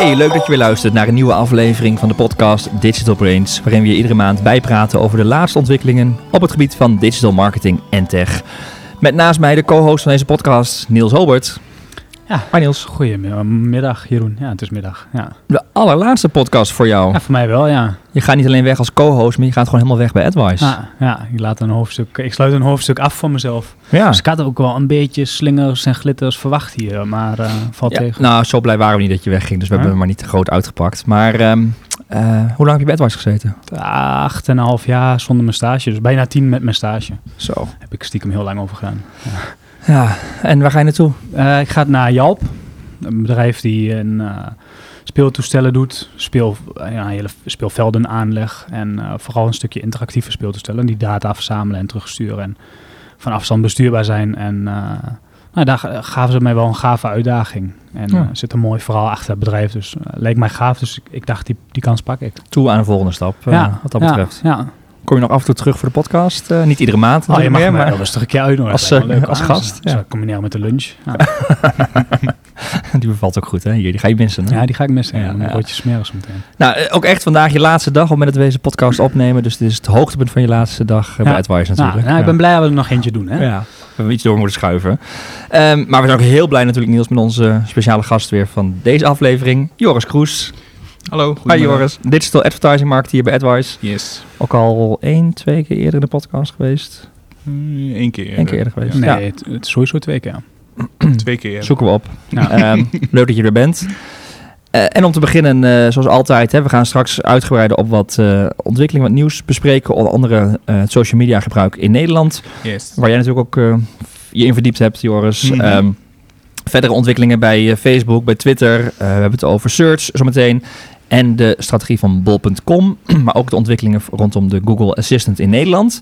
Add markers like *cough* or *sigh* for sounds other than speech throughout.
Hey, leuk dat je weer luistert naar een nieuwe aflevering van de podcast Digital Brains, waarin we je iedere maand bijpraten over de laatste ontwikkelingen op het gebied van digital marketing en tech. Met naast mij de co-host van deze podcast, Niels Holbert. Ja. Hi Niels. Goedemiddag Jeroen. Ja, het is middag. Ja. De allerlaatste podcast voor jou. ja, voor mij wel, ja. Je gaat niet alleen weg als co-host, maar je gaat gewoon helemaal weg bij Advice. Ja, ja ik, laat een hoofdstuk, ik sluit een hoofdstuk af voor mezelf. ja. Dus ik had ook wel een beetje slingers en glitters verwacht hier, maar eh, valt Ja, tegen. nou, zo blij waren we niet dat je wegging, dus we Huh? hebben hem maar niet te groot uitgepakt. Maar ehm, eh, hoe lang heb je bij Advice gezeten? Acht en een half jaar zonder mijn stage, dus bijna tien met mijn stage. Zo. Heb ik stiekem heel lang over gedaan. Ja, en waar ga je naartoe? Eh, ik ga naar Jalp, een bedrijf die een eh, speeltoestellen doet, speel, eh, ja, hele speelvelden aanleg en eh, vooral een stukje interactieve speeltoestellen die data verzamelen en terugsturen en van afstand bestuurbaar zijn. En eh, nou, daar ga- gaven ze mij wel een gave uitdaging. En Ja. er zit een mooi verhaal achter het bedrijf, dus leek mij gaaf, dus ik, ik dacht die, die kans pak ik. Toe aan de volgende stap, eh, wat dat ja, betreft. Ja, Kom je nog af en toe terug voor de podcast? Eh, niet iedere maand Oh, je natuurlijk mag meer, me maar rustig een keer uitnodigen. Als, eh, leuk. als Ah, gast, ja. Zo combineren met de lunch. Ja, *laughs* die bevalt ook goed, hè? Hier, die ga je missen. Hè? ja die ga ik missen. Ja. Een broodje smeren zo meteen. Nou, eh, ook echt vandaag je laatste dag het moment dat we deze podcast opnemen. Dus dit is het hoogtepunt van je laatste dag bij. Advice natuurlijk. Nou, nou, ik ben blij dat we er nog eentje doen. Hè? Ja, we hebben iets door moeten schuiven. Ehm, maar we zijn ook heel blij natuurlijk, Niels, met onze speciale gast weer van deze aflevering. Joris Kroes. Hallo, Hi Joris. Digital Advertising Markt hier bij Advice. Yes. Ook al één, twee keer eerder in de podcast geweest. Eén keer. Eén keer eerder geweest. Ja. Nee, het, het is sowieso twee keer. *clears throat* Twee keer. Zoeken we op. Ja. *laughs* Ehm, leuk dat je er bent. Eh, en om te beginnen, eh, zoals altijd, hè, we gaan straks uitgebreider op wat eh ontwikkeling, wat nieuws bespreken. Onder andere eh, het social media gebruik in Nederland. Yes. Waar jij natuurlijk ook eh, je in verdiept hebt, Joris. Ehm, verdere ontwikkelingen bij eh, Facebook, bij Twitter. Eh, we hebben het over search zometeen. En de strategie van bol.com. *clears throat* maar ook de ontwikkelingen rondom de Google Assistant in Nederland.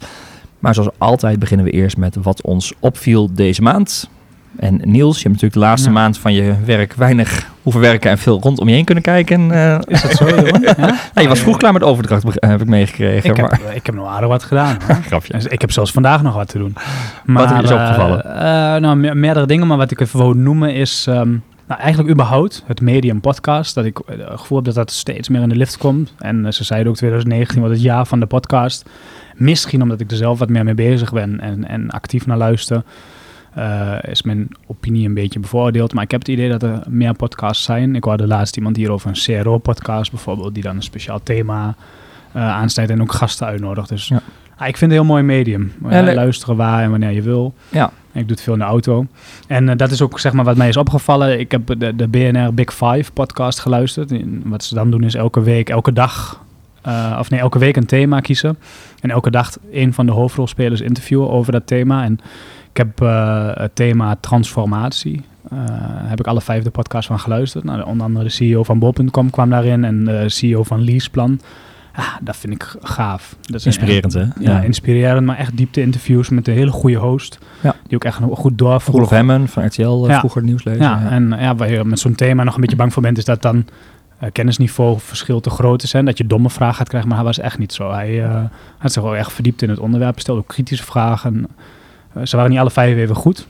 Maar zoals altijd beginnen we eerst met wat ons opviel deze maand. En Niels, je hebt natuurlijk de laatste Ja. maand van je werk weinig hoeven werken en veel rondom je heen kunnen kijken. Eh, *laughs* Is dat zo? *laughs* Ja? nou, je was vroeg klaar met overdracht, beg- heb ik meegekregen. Ik heb, maar, ik heb nog aardig wat gedaan. *laughs* Grapje. Dus ik heb zelfs vandaag nog wat te doen. Wat is eh, opgevallen? eh, nou, me- meerdere dingen, maar wat ik even wil noemen is... ehm, nou, eigenlijk überhaupt het Medium podcast. Dat ik eh, het gevoel heb dat dat steeds meer in de lift komt. En eh, ze zeiden ook 2019 wordt het jaar van de podcast. Misschien omdat ik er zelf wat meer mee bezig ben en, en actief naar luister. Eh, is mijn opinie een beetje bevoordeeld. Maar ik heb het idee dat er meer podcasts zijn. Ik hoorde laatst iemand hier over een CRO-podcast bijvoorbeeld... die dan een speciaal thema eh aansnijdt en ook gasten uitnodigt. Dus Ja. ah, ik vind het een heel mooi medium. Le- luisteren waar en wanneer je wil. Ja. Ik doe het veel in de auto. En eh, dat is ook zeg maar wat mij is opgevallen. Ik heb de, de BNR Big Five podcast geluisterd. En wat ze dan doen is elke week, elke dag... of nee, elke week een thema kiezen. En elke dag een van de hoofdrolspelers interviewen over dat thema. En ik heb eh, het thema transformatie. eh, heb ik alle vijf de podcasts van geluisterd. Nou, onder andere de CEO van Bol.com kwam daarin en de CEO van Leaseplan. Ja, dat vind ik gaaf. Dat Inspirerend, hè? ja, inspirerend, maar echt diepte interviews met een hele goede host. Ja. Die ook echt goed doorvroeg. Roelof Hemmen van RTL, eh, Ja. vroeger nieuwslezer. Ja, en ja, waar je met zo'n thema nog een beetje bang voor bent, is dat dan eh, kennisniveau verschil te groot is. En dat je domme vragen gaat krijgen, maar hij was echt niet zo. Hij eh, had zich wel echt verdiept in het onderwerp, stelde ook kritische vragen. Eh, ze waren niet alle vijf even goed.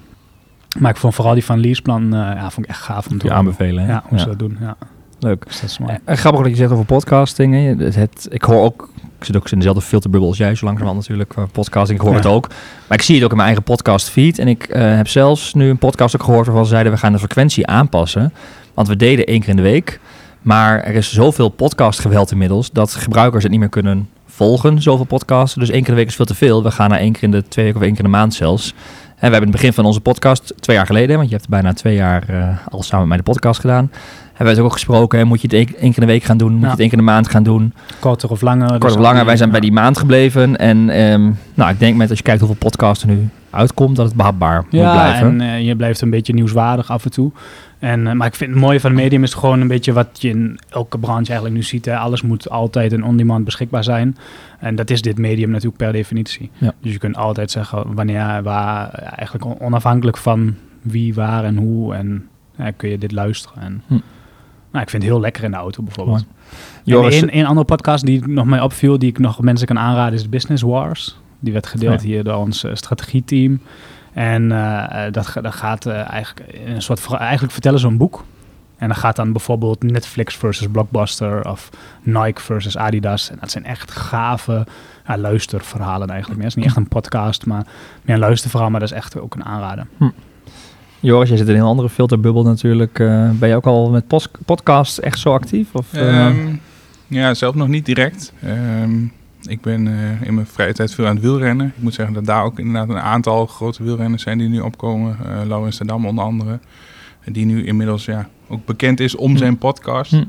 Maar ik vond vooral die van Leaseplan, eh ja, vond ik echt gaaf om te aanbevelen, hè? Ja, hoe Ja. ze dat doen. Ja, Leuk. dus dat is mooi. Eh, grappig dat je zegt over podcasting. hè. Het, het, ik hoor ook, ik zit ook in dezelfde filterbubbel als jij, zo langzamerhand natuurlijk, qua podcasting. Ik hoor Ja. het ook. Maar ik zie het ook in mijn eigen podcast feed. En ik eh, heb zelfs nu een podcast ook gehoord waarvan ze zeiden, we gaan de frequentie aanpassen. Want we deden één keer in de week. Maar er is zoveel podcastgeweld inmiddels, dat gebruikers het niet meer kunnen volgen, zoveel podcasten. Dus één keer in de week is veel te veel. We gaan naar één keer in de twee weken of één keer in de maand zelfs. En we hebben in het begin van onze podcast, twee jaar geleden, want je hebt bijna twee jaar eh, al samen met mij de podcast gedaan, hebben we het ook gesproken. hè, Moet je het één, keer in de week gaan doen? Moet Ja. je het één keer in de maand gaan doen? Korter of langer. Dus of langer, wij zijn bij die maand gebleven. En ehm, nou, ik denk met als je kijkt hoeveel podcasts er nu uitkomt, dat het behapbaar moet Ja, blijven. en eh, je blijft een beetje nieuwswaardig af en toe. En, eh, maar ik vind het mooie van het medium is gewoon een beetje wat je in elke branche eigenlijk nu ziet. Hè. Alles moet altijd en on-demand beschikbaar zijn. En dat is dit medium natuurlijk per definitie. Ja. Dus je kunt altijd zeggen wanneer, waar, eigenlijk on- onafhankelijk van wie, waar en hoe. En ja, kun je dit luisteren. En, Hm. nou, ik vind het heel lekker in de auto bijvoorbeeld. Joris, En een, een andere podcast die nog mij opviel, die ik nog mensen kan aanraden, is Business Wars. Die werd gedeeld Ja. hier door ons eh, strategieteam. En eh, eh, dat, dat gaat eh, eigenlijk een soort... Eigenlijk vertellen ze een boek. En dan gaat dan bijvoorbeeld Netflix versus Blockbuster of Nike versus Adidas. En dat zijn echt gave ja, luisterverhalen eigenlijk. Het is niet echt een podcast, maar meer een luisterverhaal. Maar dat is echt ook een aanrader. Joris, jij zit in een heel andere filterbubbel natuurlijk. Eh, ben je ook al met podcasts echt zo actief? Of, eh, Ehm, ja, zelf nog niet direct. Ehm, ik ben eh, in mijn vrije tijd veel aan het wielrennen. Ik moet zeggen dat daar ook inderdaad een aantal grote wielrenners zijn die nu opkomen. Uh, Laurens de Dam onder andere. Die nu inmiddels ja, ook bekend is om Hm. zijn podcast. Hm.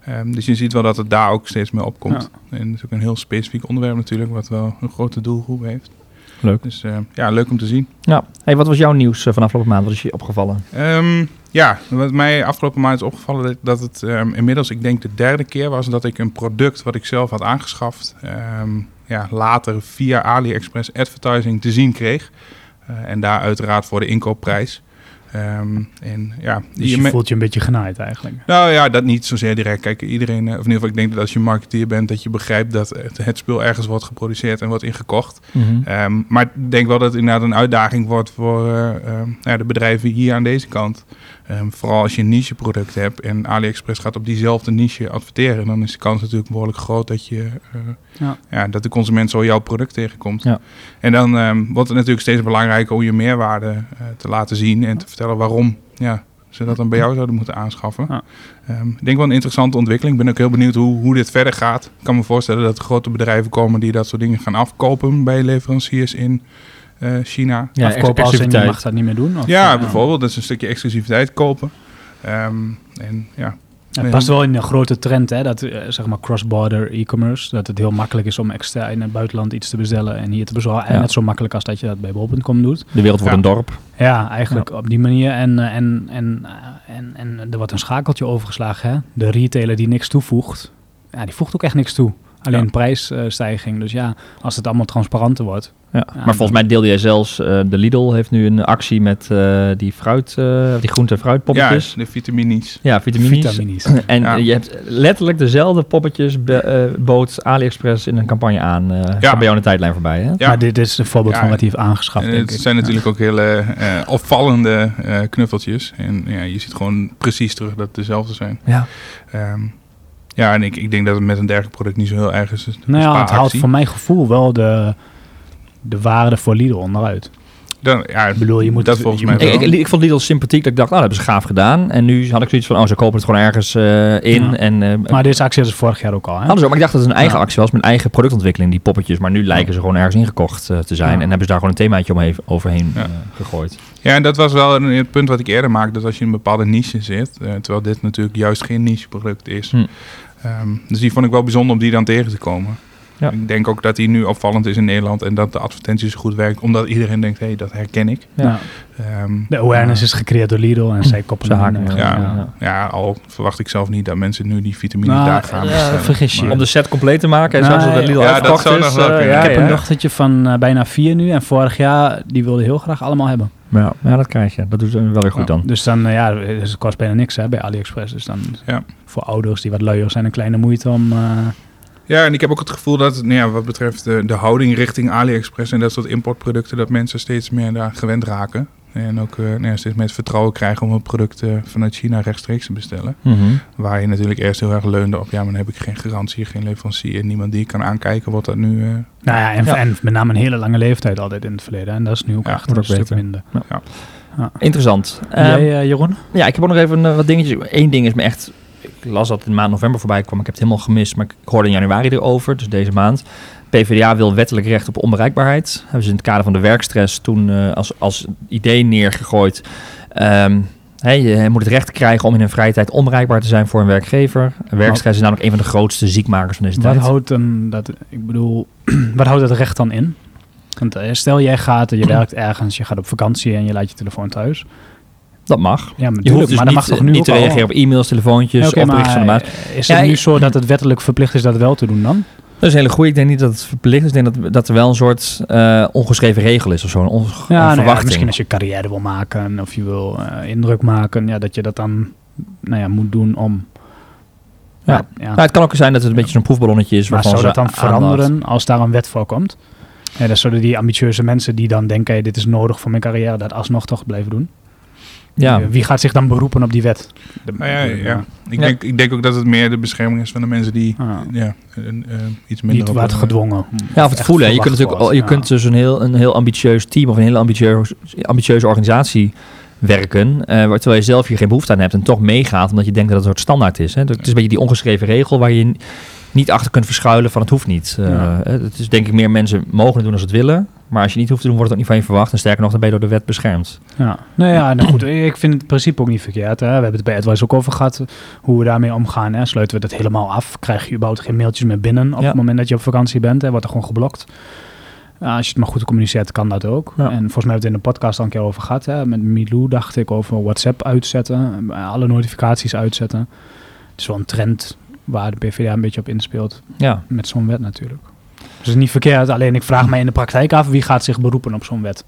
Ehm, dus je ziet wel dat het daar ook steeds meer opkomt. En dat is ook een heel specifiek onderwerp natuurlijk, wat wel een grote doelgroep heeft. Leuk. Dus eh, ja, leuk om te zien. Ja. Hey, wat was jouw nieuws eh, van afgelopen maand? Wat is je opgevallen? Ehm, ja, wat mij afgelopen maand is opgevallen, dat, dat het ehm, inmiddels, ik denk de derde keer was dat ik een product wat ik zelf had aangeschaft, ehm, ja, later via AliExpress advertising te zien kreeg. Eh, en daar uiteraard voor de inkoopprijs. Ehm, en ja, Dus je voelt je een beetje genaaid eigenlijk. nou ja, dat niet zozeer direct. Kijk, iedereen, eh, of in ieder geval, ik denk dat als je marketeer bent, dat je begrijpt dat het, het spul ergens wordt geproduceerd en wordt ingekocht. Ehm, maar ik denk wel dat het inderdaad een uitdaging wordt voor eh, ehm, ja, de bedrijven hier aan deze kant. Vooral als je een niche product hebt en AliExpress gaat op diezelfde niche adverteren, dan is de kans natuurlijk behoorlijk groot dat, je, eh, Ja. ja, dat de consument zo jouw product tegenkomt. Ja. En dan wordt het natuurlijk steeds belangrijker om je meerwaarde te laten zien en te vertellen waarom ja, ze dat dan bij jou zouden moeten aanschaffen. Ja. Ehm, ik denk wel een interessante ontwikkeling. Ik ben ook heel benieuwd hoe, hoe dit verder gaat. Ik kan me voorstellen dat er grote bedrijven komen die dat soort dingen gaan afkopen bij leveranciers in eh, China. Ja, Afkopen als in je exclusiviteit. mag dat niet meer doen? Of, Ja, bijvoorbeeld. Dat is een stukje exclusiviteit kopen. Ehm, en Ja, het past wel in een grote trend, hè, dat eh, zeg maar cross-border e-commerce, dat het heel makkelijk is om extra in het buitenland iets te bestellen en hier te bezorgen. En Ja. net zo makkelijk als dat je dat bij bol.com doet. De wereld wordt Ja. een dorp. Ja, eigenlijk op die manier. En, eh, en, en, eh, en, en er wordt een schakeltje overgeslagen. Hè? De retailer die niks toevoegt, ja, die voegt ook echt niks toe. Alleen Ja. prijsstijging. Dus ja, als het allemaal transparanter wordt. Ja. Ja, maar volgens mij deelde jij zelfs, eh, de Lidl heeft nu een actie met eh, die fruit, eh, die groente- en ja fruitpoppetjes. de vitamines. Ja, vitamines. Vitamines. *laughs* En Ja. je hebt letterlijk dezelfde poppetjes be- eh, bood AliExpress in een campagne aan. eh gaat bij jou de tijdlijn voorbij, hè? Ja. Maar dit is een voorbeeld Ja. van wat hij heeft aangeschaft, het zijn Ja. natuurlijk ook hele eh, opvallende eh, knuffeltjes. En ja, je ziet gewoon precies terug dat het dezelfde zijn. Ja. Ehm, ja, en ik, ik denk dat het met een dergelijk product niet zo heel erg is. Nou ja, het spaaractie. voor mijn gevoel wel de, de waarde voor Lidl onderuit. Dan, ja, Ik bedoel, je moet dat het- volgens je mij moet- Ik, wel. ik, ik vond Lidl sympathiek. Dat ik dacht, nou, dat hebben ze gaaf gedaan. En nu had ik zoiets van, oh, ze kopen het gewoon ergens eh, in. Ja. En, eh, Maar deze actie is vorig jaar ook al. Hè? hadden ze ook, maar ik dacht dat het een eigen Ja. actie was. Met eigen productontwikkeling, die poppetjes. Maar nu lijken ze gewoon ergens ingekocht eh, te zijn. Ja. En hebben ze daar gewoon een themaatje omheen, overheen Ja. gegooid. Ja, en dat was wel een, het punt wat ik eerder maakte. Dat als je in een bepaalde niche zit, terwijl dit natuurlijk juist geen niche product is. Hm. Ehm, dus die vond ik wel bijzonder om die dan tegen te komen. Ja. Ik denk ook dat die nu opvallend is in Nederland en dat de advertenties zo goed werken, omdat iedereen denkt, hé, hey, dat herken ik. Ja. Ehm, De awareness is gecreëerd door Lidl en zij koppelen Ze ja, ja. ja. al verwacht ik zelf niet dat mensen nu die vitamine Nou, daar gaan bestellen. vergis je. Om de set compleet te maken. En als het bij Lidl ja, dat zou is. nog eh, ik heb ja. een dochtertje van eh, bijna vier nu en vorig jaar die wilde heel graag allemaal hebben. Ja, ja, dat krijg je. Dat doet ze wel weer goed Ja. dan. Dus dan, eh, ja, het kost bijna niks hè, bij AliExpress. Dus dan Ja. voor ouders die wat luier zijn een kleine moeite om... eh, Ja, en ik heb ook het gevoel dat, nou ja, wat betreft de, de houding richting AliExpress en dat soort importproducten, dat mensen steeds meer daar gewend raken. En ook eh, nou ja, steeds meer het vertrouwen krijgen om een product vanuit China rechtstreeks te bestellen. Mhm. Waar je natuurlijk eerst heel erg leunde op, ja, maar dan heb ik geen garantie, geen leverancier, niemand die kan aankijken, wordt dat nu... eh, nou ja en, Ja. en met name een hele lange leeftijd altijd in het verleden. En dat is nu ook Ja, echt een ook stuk minder. Interessant. Ehm, jij, eh, Jeroen? Ja, ik heb ook nog even wat dingetjes. Eén ding is me echt... Ik las dat in maand november voorbij kwam. Ik heb het helemaal gemist, maar ik hoorde in januari erover. Dus deze maand. PvdA wil wettelijk recht op onbereikbaarheid. Hebben ze in het kader van de werkstress toen eh, als, als idee neergegooid. Hè, je moet het recht krijgen om in hun vrije tijd onbereikbaar te zijn voor een werkgever. Werkstress is namelijk een van de grootste ziekmakers van deze Wat tijd. houdt, dan dat, ik bedoel, *clears throat* wat houdt dat recht dan in? Want eh, stel jij gaat, je *clears throat* werkt ergens, je gaat op vakantie en je laat je telefoon thuis. Dat mag. Ja, maar, Je hoeft dus maar niet, mag toch nu niet te al? reageren op e-mails, telefoontjes oké, of berichten van de maar maat. Is Ja, het nu zo dat het wettelijk verplicht is dat wel te doen dan? Dat is een hele goede. Ik denk niet dat het verplicht is. Ik denk dat, dat er wel een soort eh, ongeschreven regel is of zo. Een, on- een nou ja, misschien als je carrière wil maken of je wil eh, indruk maken, ja, dat je dat dan nou ja, moet doen om... Ja. ja. Nou, het kan ook zijn dat het een beetje zo'n proefballonnetje is. maar zou dat dan aandacht- veranderen als daar een wet voor komt? Ja, dan zouden die ambitieuze mensen die dan denken, hey, dit is nodig voor mijn carrière, dat alsnog toch blijven doen? Ja. Wie gaat zich dan beroepen op die wet? De- Nou ja, ja. Ik, Ja. Denk, ik denk ook dat het meer de bescherming is van de mensen die Ah. ja, een, eh, iets minder Niet wat gedwongen. Ja, of het voelen. hè. Je kunt natuurlijk je ja. kunt dus een heel, een heel ambitieus team of een hele ambitieus, ambitieuze organisatie werken, eh, waar- terwijl je zelf hier geen behoefte aan hebt en toch meegaat omdat je denkt dat het een soort standaard is. Hè. Het is een beetje die ongeschreven regel waar je niet achter kunt verschuilen van het hoeft niet. Eh, Ja. Het is denk ik meer mensen mogen doen als het willen, maar als je niet hoeft te doen wordt het ook niet van je verwacht en sterker nog dan ben je door de wet beschermd. Ja, nou ja, nou goed, ik vind het principe ook niet verkeerd. Hè. We hebben het bij Advice ook over gehad, hoe we daarmee omgaan. Hè. Sluiten we dat helemaal af? Krijg je überhaupt geen mailtjes meer binnen op Ja. het moment dat je op vakantie bent? Hè. Wordt er gewoon geblokt. Als je het maar goed communiceert, kan dat ook. Ja. En volgens mij hebben we het in de podcast al een keer over gehad. Hè. Met Milou dacht ik over WhatsApp uitzetten, alle notificaties uitzetten. Het is wel een trend waar de PvdA een beetje op inspeelt, Ja, met zo'n wet natuurlijk. Dus het is niet verkeerd, alleen ik vraag mij in de praktijk af, wie gaat zich beroepen op zo'n wet?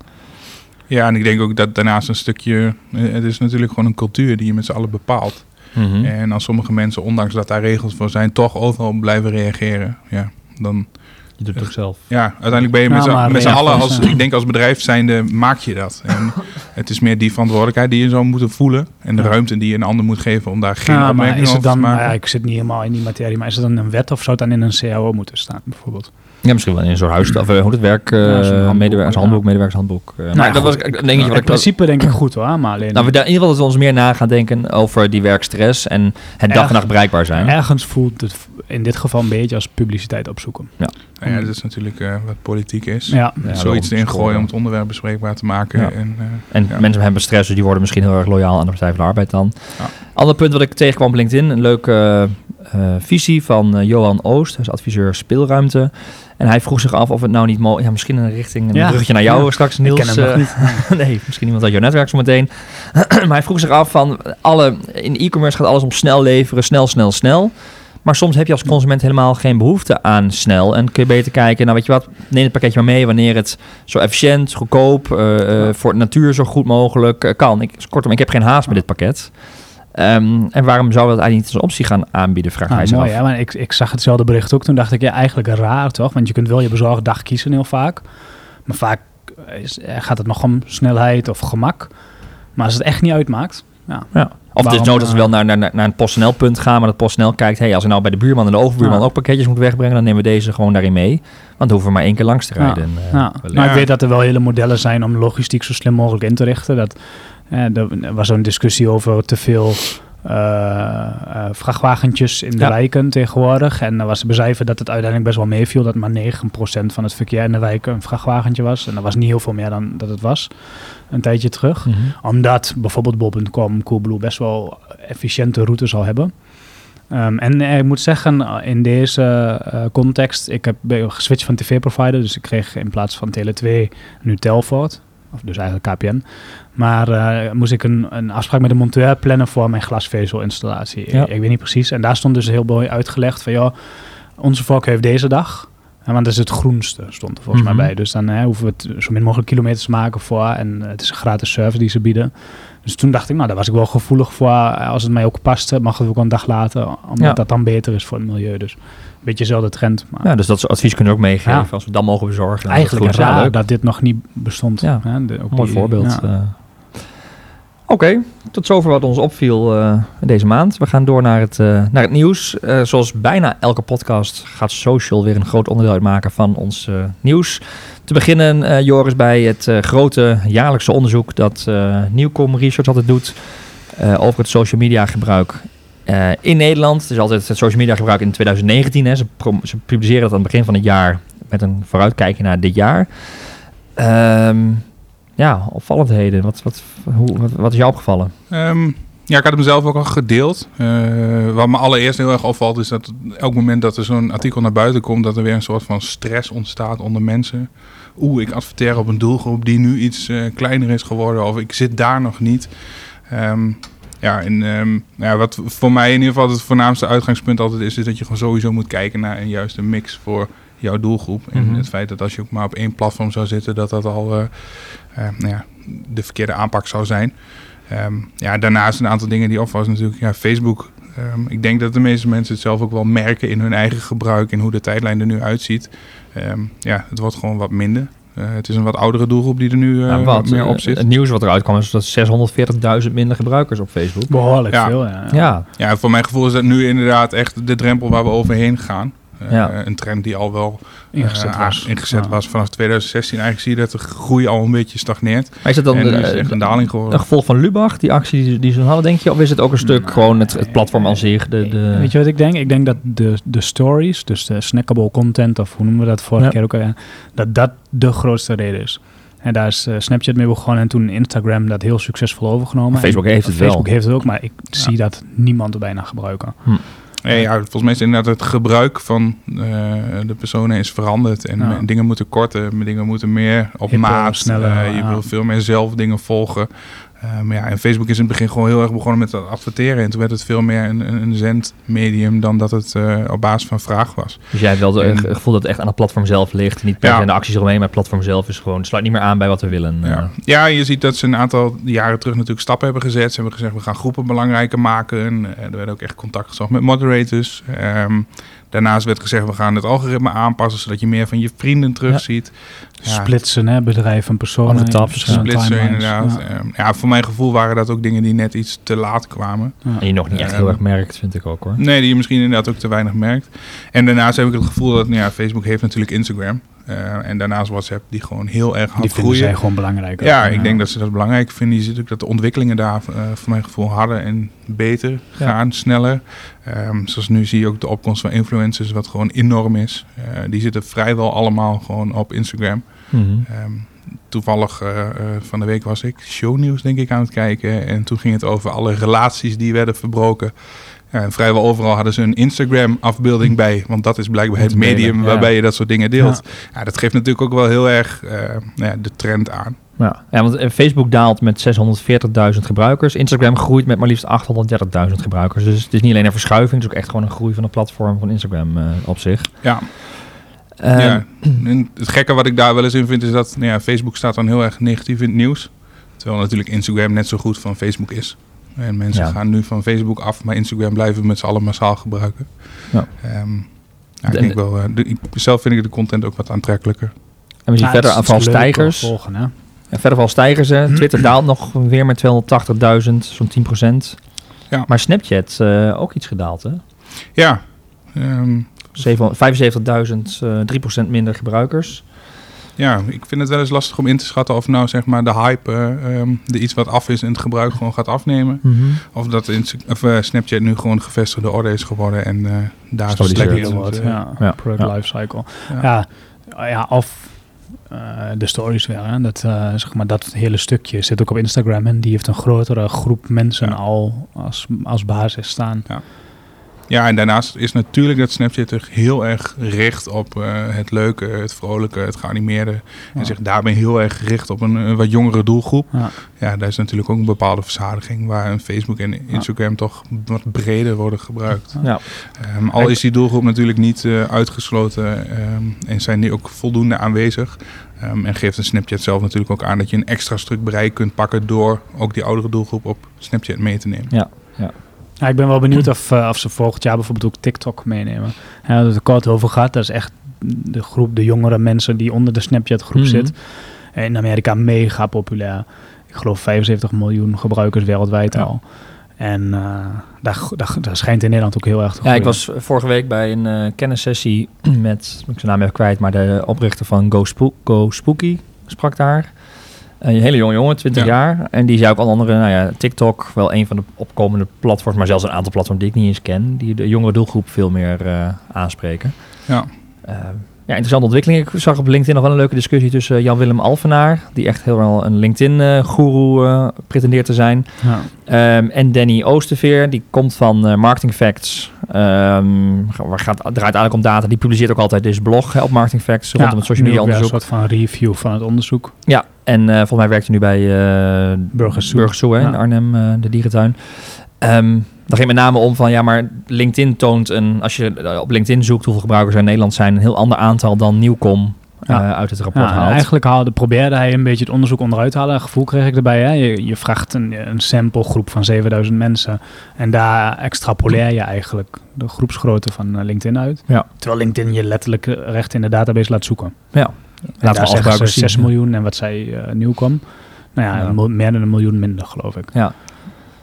Ja, en ik denk ook dat daarnaast een stukje... eh, Het is natuurlijk gewoon een cultuur die je met z'n allen bepaalt. Mhm. En als sommige mensen, ondanks dat daar regels voor zijn, toch overal blijven reageren, ja, dan... je doet het toch zelf. Ja, uiteindelijk ben je met z'n maar met z'n allen, als, ja. ik denk als bedrijf zijnde, maak je dat. En *laughs* het is meer die verantwoordelijkheid die je zou moeten voelen. En de Ja. ruimte die je een ander moet geven om daar geen Ja, maar opmerking is het over dan, te maken. nou ja, ik zit niet helemaal in die materie, maar is het dan een wet of zou het dan in een CAO moeten staan, bijvoorbeeld? Ja, misschien wel in soort huis, of eh, hoe het werk, eh Ja, zo'n handboek, medewerkershandboek, ja. medewerkershandboek. Eh, maar Nou ja, dat was een dingetje wat in ik principe denk ik goed hoor, maar alleen Nou, we daar in ieder geval dat we ons meer na gaan denken over die werkstress en het dag en nacht bereikbaar zijn. ergens voelt het in dit geval een beetje als publiciteit opzoeken. Nou ja, dat is natuurlijk eh, wat politiek is. Ja, Ja, Zoiets erin gooien om het onderwerp bespreekbaar te maken. Ja. En, eh, En Ja. mensen hebben stress, dus die worden misschien heel erg loyaal aan de Partij van de Arbeid dan. Ja. Ander punt wat ik tegenkwam op LinkedIn, een leuke eh, visie van Johan Oost, hij is adviseur speelruimte. En hij vroeg zich af of het nou niet mogelijk... Ja, misschien een richting, een Ja. bruggetje naar jou Ja. straks, ik Niels. ken hem nog eh, niet. *laughs* nee, misschien iemand uit jouw netwerk zo meteen. *clears throat* maar hij vroeg zich af van, alle, in e-commerce gaat alles om snel leveren, snel, snel, snel. Maar soms heb je als consument helemaal geen behoefte aan snel. En kun je beter kijken, nou weet je wat, neem het pakketje maar mee wanneer het zo efficiënt, goedkoop, eh, eh, voor de natuur zo goed mogelijk eh, kan. Ik, kortom, ik heb geen haast met dit pakket. Ehm, en waarom zou dat eigenlijk niet als optie gaan aanbieden, vraagt hij Ah, zich mooi, af. hè? Maar ik, ik zag hetzelfde bericht ook. Toen dacht ik, ja, eigenlijk raar toch? Want je kunt wel je bezorgdag kiezen heel vaak. Maar vaak is, gaat het nog om snelheid of gemak. Maar als het echt niet uitmaakt, ja. Ja. Of het is Waarom, nood dat ze eh, wel naar, naar, naar een PostNL-punt gaan, maar dat PostNL kijkt, hey, als er nou bij de buurman en de overbuurman Ja. ook pakketjes moeten wegbrengen, dan nemen we deze gewoon daarin mee. Want dan hoeven we maar één keer langs te Ja. rijden. Eh, Ja, maar ik weet dat er wel hele modellen zijn om logistiek zo slim mogelijk in te richten. Dat, eh, er was zo'n discussie over te veel vrachtwagentjes in de Ja. wijken tegenwoordig. En er was becijferd dat het uiteindelijk best wel meeviel. Dat maar 9% van het verkeer in de wijken een vrachtwagentje was. En dat was niet heel veel meer dan dat het was een tijdje terug. Mhm. Omdat bijvoorbeeld bol.com, Coolblue best wel efficiënte routes zal hebben. Ehm, en eh, ik moet zeggen, eh, in deze eh, context, ik heb geswitcht van tv-provider, dus ik kreeg in plaats van Tele2 nu Telfort, of dus eigenlijk KPN. Maar eh, moest ik een, een afspraak met de monteur plannen voor mijn glasvezelinstallatie. Ja. Ik, ik weet niet precies. En daar stond dus heel mooi uitgelegd van, ja, onze voorkeur heeft deze dag. Ja, want dat is het groenste, stond er volgens Mhm. mij bij. Dus dan hè, hoeven we het zo min mogelijk kilometers te maken voor. En eh, het is een gratis service die ze bieden. Dus toen dacht ik, nou, daar was ik wel gevoelig voor. Als het mij ook past, mag het ook een dag later. Omdat Ja. dat dan beter is voor het milieu. Dus beetje dezelfde trend. Maar Ja, dus dat soort advies kunnen we ook meegeven. Ja. Als we dan mogen bezorgen. eigenlijk dat is raar leuk. dat dit nog niet bestond. Ja, Hè, de- ook Mooi die- voorbeeld. ja. eh. Oké, tot zover wat ons opviel eh, deze maand. We gaan door naar het, eh, naar het nieuws. Eh, zoals bijna elke podcast gaat social weer een groot onderdeel uitmaken van ons eh, nieuws. Te beginnen, eh, Joris, bij het eh, grote jaarlijkse onderzoek dat eh Nieuwcom Research altijd doet eh, over het social media gebruik eh, in Nederland. Is altijd het social media gebruik in 2019. Hè. Ze, publiceren dat aan het begin van het jaar met een vooruitkijkje naar dit jaar. Ehm, ja, opvallendheden. Wat, wat, hoe, wat, is jou opgevallen? Ehm, ja, ik had hem zelf ook al gedeeld. Eh, wat me allereerst heel erg opvalt is dat elk moment dat er zo'n artikel naar buiten komt, dat er weer een soort van stress ontstaat onder mensen. Oeh, ik adverteer op een doelgroep die nu iets eh, kleiner is geworden of ik zit daar nog niet. Ehm, ja, en ehm, ja, wat voor mij in ieder geval het voornaamste uitgangspunt altijd is, is dat je gewoon sowieso moet kijken naar een juiste mix voor jouw doelgroep. En Mhm. het feit dat als je ook maar op één platform zou zitten, dat dat al eh, eh, nou ja, de verkeerde aanpak zou zijn. Ehm, ja, daarnaast een aantal dingen die opvallen natuurlijk ja, Facebook. Ehm, ik denk dat de meeste mensen het zelf ook wel merken in hun eigen gebruik en hoe de tijdlijn er nu uitziet. Ja, het wordt gewoon wat minder. Eh, het is een wat oudere doelgroep die er nu eh, Nou, wat, meer eh, op zit. Het nieuws wat eruit kwam is dat 640.000 minder gebruikers op Facebook. Behoorlijk Ja. veel, ja. Ja, Ja, voor mijn gevoel is dat nu inderdaad echt de drempel waar we overheen gaan. Eh, Ja. Een trend die al wel Ingezet eh, was. ingezet Ja. was vanaf 2016. Eigenlijk zie je dat de groei al een beetje stagneert. maar is het dan en is eh, echt een daling geworden. een gevolg van Lubach, die actie die, die ze hadden, denk je? Of is het ook een stuk gewoon het, het platform aan zich? De, de... Weet je wat ik denk? Ik denk dat de, de stories, dus de snackable content, of hoe noemen we dat vorige Ja. keer ook, al, dat dat de grootste reden is. En daar is eh, Snapchat mee begonnen en toen Instagram dat heel succesvol overgenomen. Facebook En- heeft het Facebook wel. heeft het ook, maar ik zie dat niemand er bijna gebruiken. Nee, ja, volgens mij is inderdaad het gebruik van eh, de personen is veranderd. En Ja. dingen moeten korter, dingen moeten meer op maat. sneller, Eh, je wil veel meer zelf dingen volgen. Eh, maar ja, en Facebook is in het begin gewoon heel erg begonnen met dat adverteren. En toen werd het veel meer een, een een zendmedium dan dat het eh, op basis van vraag was. Dus jij hebt wel het gevoel dat het echt aan het platform zelf ligt. Niet per Ja. se aan de acties eromheen, maar het platform zelf is gewoon, sluit niet meer aan bij wat we willen. Ja. Eh, ja, je ziet dat ze een aantal jaren terug natuurlijk stappen hebben gezet. Ze hebben gezegd, we gaan groepen belangrijker maken. En, eh, er werd ook echt contact gezocht met moderators. Ehm, daarnaast werd gezegd, we gaan het algoritme aanpassen... zodat je meer van je vrienden terugziet. Ja. Splitsen, hè, bedrijven en personen. Splitsen inderdaad. Ja. Ehm, ja, voor mijn gevoel waren dat ook dingen die net iets te laat kwamen. En je nog niet echt Ehm, heel erg merkt, vind ik ook hoor. Nee, die je misschien inderdaad ook te weinig merkt. En daarnaast heb ik het gevoel dat nou ja, Facebook heeft natuurlijk Instagram. Eh, en daarnaast WhatsApp die gewoon heel erg Die hard vinden zij groeien. gewoon belangrijk. Ja, ik denk dat ze dat belangrijk vinden. Je ziet ook dat de ontwikkelingen daar eh, voor mijn gevoel harder en beter Ja. gaan, sneller. Ehm, zoals nu zie je ook de opkomst van influencers, wat gewoon enorm is. Eh, die zitten vrijwel allemaal gewoon op Instagram. Mhm. Ehm, toevallig eh, eh, van de week was ik shownieuws denk ik aan het kijken. En toen ging het over alle relaties die werden verbroken. En vrijwel overal hadden ze een Instagram afbeelding bij. Want dat is blijkbaar het medium waarbij je dat soort dingen deelt. Ja. dat geeft natuurlijk ook wel heel erg eh, nou ja, de trend aan. Ja. ja, want eh, Facebook daalt met 640.000 gebruikers. Instagram groeit met maar liefst 830.000 gebruikers. Dus het is niet alleen een verschuiving, het is ook echt gewoon een groei van het platform van Instagram eh, op zich. Ja, Ehm, ja. En het gekke wat ik daar wel eens in vind is dat nou ja, Facebook staat dan heel erg negatief in het nieuws. Terwijl natuurlijk Instagram net zo goed van Facebook is. En mensen Ja. gaan nu van Facebook af, maar Instagram blijven we met z'n allen massaal gebruiken. Ja. Ehm, ja, ik En- denk wel, eh, de, ik, zelf vind ik de content ook wat aantrekkelijker. En we zien Ja, verder te stijgers. Volgen, hè? En verder vooral stijgers. hè. *clears throat* Twitter daalt nog weer met 280.000, zo'n 10%. Ja. Maar Snapchat eh, ook iets gedaald, hè? Ja, ehm, 700 75.000, eh 3% minder gebruikers. Ja, ik vind het wel eens lastig om in te schatten of nou zeg maar de hype, eh, ehm, de iets wat af is in het gebruik gewoon gaat afnemen. Of dat Insta- of, eh, Snapchat nu gewoon gevestigde orde is geworden en eh daar slecht Stabiel wordt, ja. Ja. Product Ja. lifecycle. Ja. Ja, ja, of eh, de stories weer. Hè? Dat, eh, zeg maar, dat hele stukje zit ook op Instagram en die heeft een grotere groep mensen Ja. al als, als basis staan. Ja, en daarnaast is natuurlijk dat Snapchat zich heel erg richt op eh, het leuke, het vrolijke, het geanimeerde. Ja. En zich daarbij heel erg gericht op een, eh, wat jongere doelgroep. Ja. Ja, daar is natuurlijk ook een bepaalde verzadiging waar een Facebook en Instagram toch wat breder worden gebruikt. Ja. Ehm, al is die doelgroep natuurlijk niet eh, uitgesloten ehm, en zijn die ook voldoende aanwezig. Ehm, en geeft een Snapchat zelf natuurlijk ook aan dat je een extra stuk bereik kunt pakken door ook die oudere doelgroep op Snapchat mee te nemen. Ja. Ja, ik ben wel benieuwd of, eh, of ze volgend jaar bijvoorbeeld ook TikTok meenemen. Ja, dat het er kort over gaat. Dat is echt de groep, de jongere mensen die onder de Snapchat groep Mhm. zit. In Amerika mega populair. Ik geloof 75 miljoen gebruikers wereldwijd Ja. al. En eh, daar, daar, daar schijnt in Nederland ook heel erg te Ja, ik was vorige week bij een eh kennissessie *clears throat* met, ik zijn naam even kwijt, maar de oprichter van Go, Spook, Go Spooky sprak daar. Een hele jonge jongen, 20 Ja. jaar. En die zei ook al andere, nou ja, TikTok, wel een van de opkomende platforms, maar zelfs een aantal platforms die ik niet eens ken, die de jongere doelgroep veel meer eh, aanspreken. Ja. Eh, ja, interessante ontwikkeling. Ik zag op LinkedIn nog wel een leuke discussie tussen Jan-Willem Alvenaar, die echt heel wel een LinkedIn-goeroe eh pretendeert te zijn. Ja. Ehm, en Danny Oosterveer, die komt van Marketing Facts. Waar gaat, draait eigenlijk om data. Die publiceert ook altijd deze blog hè, op Marketing Facts rondom het social media onderzoek. Een soort van review van het onderzoek. Ja, en eh, volgens mij werkt hij nu bij uh, Burgers Zoo. Burgers Zoo, hè, in. Arnhem, eh, de dierentuin. Ehm daar ging met name om van, ja, maar LinkedIn toont een, als je eh, op LinkedIn zoekt hoeveel gebruikers er in Nederland zijn, een heel ander aantal dan Nieuwkom Ja. eh, uit het rapport Ja, haalt. eigenlijk haalde, probeerde hij een beetje het onderzoek onderuit te halen. Een gevoel kreeg ik erbij. Hè? Je, je vraagt een, een samplegroep van 7000 mensen. En daar extrapoleer je eigenlijk de groepsgrootte van eh, LinkedIn uit. Ja. Terwijl LinkedIn je letterlijk eh, recht in de database laat zoeken. Ja. En daar zeggen ze 6 zien. miljoen en wat zei uh, Nieuwkom. Nou ja, meer dan een miljoen minder, geloof ik. Ja.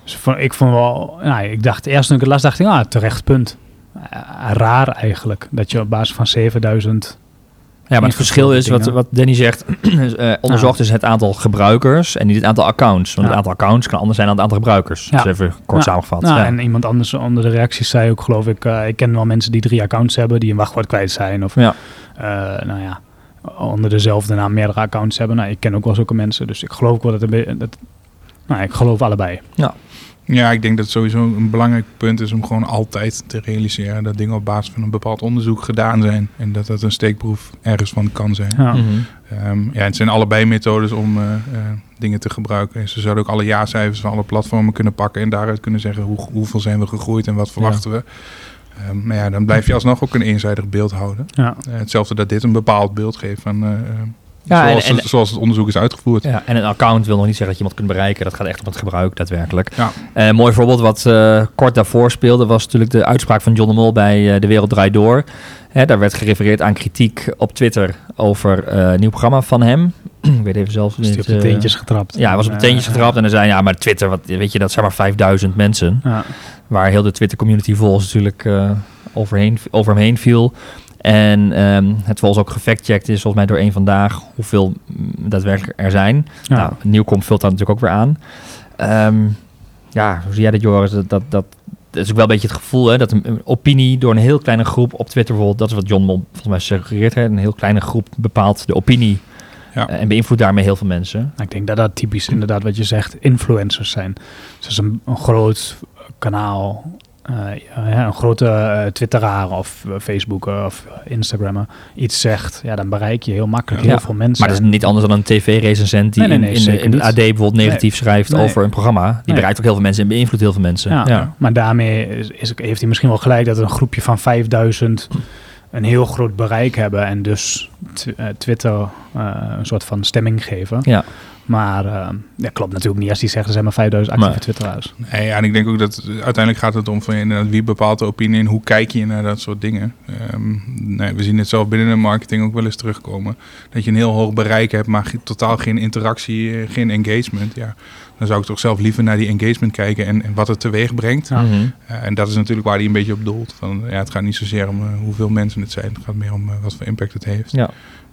Dus ik vond wel, nou, ik dacht eerst toen ik het las, dacht ik, ah, terecht punt. Eh, raar eigenlijk, dat je op basis van 7000... Ja, maar het verschil is, wat, wat Danny zegt, *clears throat* is, eh, onderzocht is het aantal gebruikers en niet het aantal accounts. Want Ja. het aantal accounts kan anders zijn dan het aantal gebruikers. Ja. Dus even kort Ja. samengevat. Nou, ja. En iemand anders onder de reacties zei ook, geloof ik, eh, ik ken wel mensen die drie accounts hebben, die een wachtwoord kwijt zijn. Of, Ja. eh, nou ja, onder dezelfde naam meerdere accounts hebben. Nou, ik ken ook wel zulke mensen, dus ik geloof ook wel dat, een dat nou, ik geloof allebei. Ja, ik denk dat het sowieso een belangrijk punt is om gewoon altijd te realiseren dat dingen op basis van een bepaald onderzoek gedaan zijn. En dat dat een steekproef ergens van kan zijn. Ja. Mhm. Ehm, ja, het zijn allebei methodes om eh, eh, dingen te gebruiken. En ze zouden ook alle jaarcijfers van alle platformen kunnen pakken en daaruit kunnen zeggen hoe, hoeveel zijn we gegroeid en wat verwachten we. Ehm, maar ja, dan blijf je alsnog ook een eenzijdig beeld houden. Ja. Eh, hetzelfde dat dit een bepaald beeld geeft van eh, eh, Ja, zoals, en- zoals het onderzoek is uitgevoerd. Ja, en een account wil nog niet zeggen dat je iemand kunt bereiken. Dat gaat echt om het gebruik daadwerkelijk. Ja. Eh, een mooi voorbeeld wat eh, kort daarvoor speelde was natuurlijk de uitspraak van John de Mol bij eh, De Wereld Draait Door. Hè, daar werd gerefereerd aan kritiek op Twitter over eh, een nieuw programma van hem. *clears throat* Ik weet even zelf niet, op de eh, teentjes getrapt? Ja, hij was op de teentjes getrapt en dan zei hij, ja, maar Twitter, wat, weet je, dat zijn maar 5000 mensen. Ja. Waar heel de Twitter-community volgens natuurlijk eh, overheen, over hem heen viel. En ehm, het volgens ook gefactcheckt is, volgens mij door één vandaag, hoeveel mm, daadwerkelijk er zijn. Ja. Nou, Nieuwkom vult dat natuurlijk ook weer aan. Ehm, ja, hoe zie jij dat, Joris? Dat, dat, dat, dat is ook wel een beetje het gevoel, hè, dat een, een opinie door een heel kleine groep op Twitter bijvoorbeeld, dat is wat John Mol volgens mij suggereert, hè, een heel kleine groep bepaalt de opinie Ja. eh, en beïnvloedt daarmee heel veel mensen. Nou, ik denk dat dat typisch inderdaad wat je zegt, influencers zijn. Dus een, een groot kanaal, eh, ja, een grote eh, twitteraar of uh, Facebooker of Instagrammer iets zegt, ja, dan bereik je heel makkelijk Ja. heel veel mensen. Maar dat is niet anders dan een tv-recensent die Nee, nee, nee, in, in. AD bijvoorbeeld negatief schrijft Nee. over een programma. Die Nee. bereikt ook heel veel mensen en beïnvloedt heel veel mensen. ja, Ja. Maar daarmee is, is, heeft hij misschien wel gelijk dat een groepje van 5000 een heel groot bereik hebben en dus eh, Twitter eh, een soort van stemming geven. Ja. Maar eh, dat klopt natuurlijk niet als die zegt er zijn maar 5000 actieve twitteraars. Nee, ja, en ik denk ook dat uiteindelijk gaat het om van inderdaad, wie bepaalt de opinie en hoe kijk je naar dat soort dingen. Ehm, nee, we zien het zelf binnen de marketing ook wel eens terugkomen. Dat je een heel hoog bereik hebt, maar ge- totaal geen interactie, eh, geen engagement. Ja, dan zou ik toch zelf liever naar die engagement kijken en, en wat het teweeg brengt. Ja. Mhm. Eh, en dat is natuurlijk waar hij een beetje op doelt. Van, ja, het gaat niet zozeer om eh, hoeveel mensen het zijn, het gaat meer om eh, wat voor impact het heeft. Ja.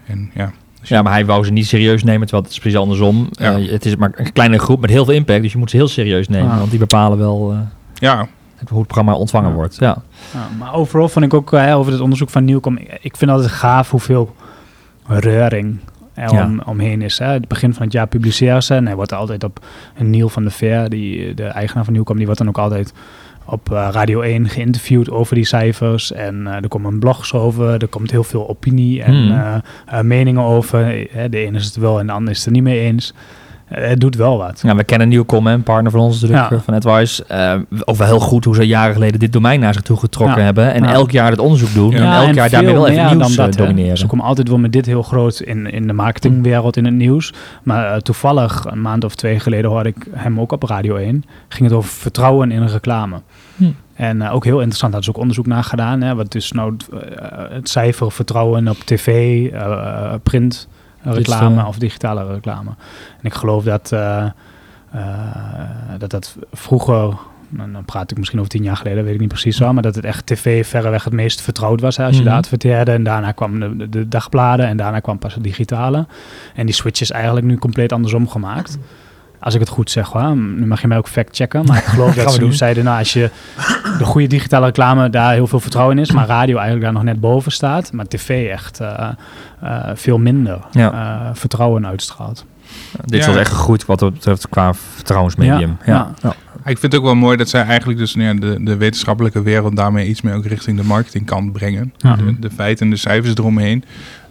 En ja, ja, maar hij wou ze niet serieus nemen, terwijl het is precies andersom. Ja. Het is maar een kleine groep met heel veel impact, dus je moet ze heel serieus nemen. Ah. Want die bepalen wel eh, ja, hoe het programma ontvangen Ja. wordt. Ja. Ja, maar overal vond ik ook over het onderzoek van Nieuwkom, ik, ik vind altijd gaaf hoeveel reuring er om, omheen is. Hè. Het begin van het jaar publiceren ze en hij wordt altijd op een Neil van der Veer, die, de eigenaar van Nieuwkom, die wordt dan ook altijd op eh, Radio 1 geïnterviewd over die cijfers. En eh, er komen blogs over, er komt heel veel opinie en Hmm. eh, eh, meningen over. Eh, De ene is het wel en de ander is het er niet mee eens. Eh, het doet wel wat. Ja, we kennen Nieuwkom, een partner van ons natuurlijk, Ja. eh, van AdWise. Eh ook wel heel goed hoe ze jaren geleden dit domein naar zich toe getrokken Ja. hebben. En Ja. elk jaar het onderzoek doen. En elk jaar daarmee wel even nieuws dan eh, dat, domineren. Ze komen altijd wel met dit heel groot in, in de marketingwereld in het nieuws. Maar eh, toevallig, een maand of twee geleden hoorde ik hem ook op Radio 1. Ging het over vertrouwen in reclame. Hm. En eh, ook heel interessant, daar is ook onderzoek naar gedaan. Hè, wat is nou het, eh, cijfer vertrouwen op tv, eh, print eh, reclame Digital. of digitale reclame. En ik geloof dat eh, eh, dat, dat vroeger, nou, dan praat ik misschien over tien jaar geleden, weet ik niet precies zo, maar dat het echt tv verreweg het meest vertrouwd was hè, als je Mhm. daar adverteerde. En daarna kwam de, de, de dagbladen en daarna kwam pas het digitale. En die switch is eigenlijk nu compleet andersom gemaakt. Als ik het goed zeg hoor. Nu mag je mij ook fact-checken. Maar ik *laughs* geloof dat ze doen. zeiden, nou als je de goede digitale reclame daar heel veel vertrouwen in is, maar radio eigenlijk daar nog net boven staat, maar tv echt eh, eh, veel minder Ja. eh, vertrouwen uitstraalt. Dit Ja. is echt gegroeid wat dat betreft qua vertrouwensmedium. Ja. Ja, Ja. Ik vind het ook wel mooi dat zij eigenlijk dus nou ja, de, de wetenschappelijke wereld daarmee iets meer ook richting de marketingkant brengen. Ja. De, de feiten en de cijfers eromheen.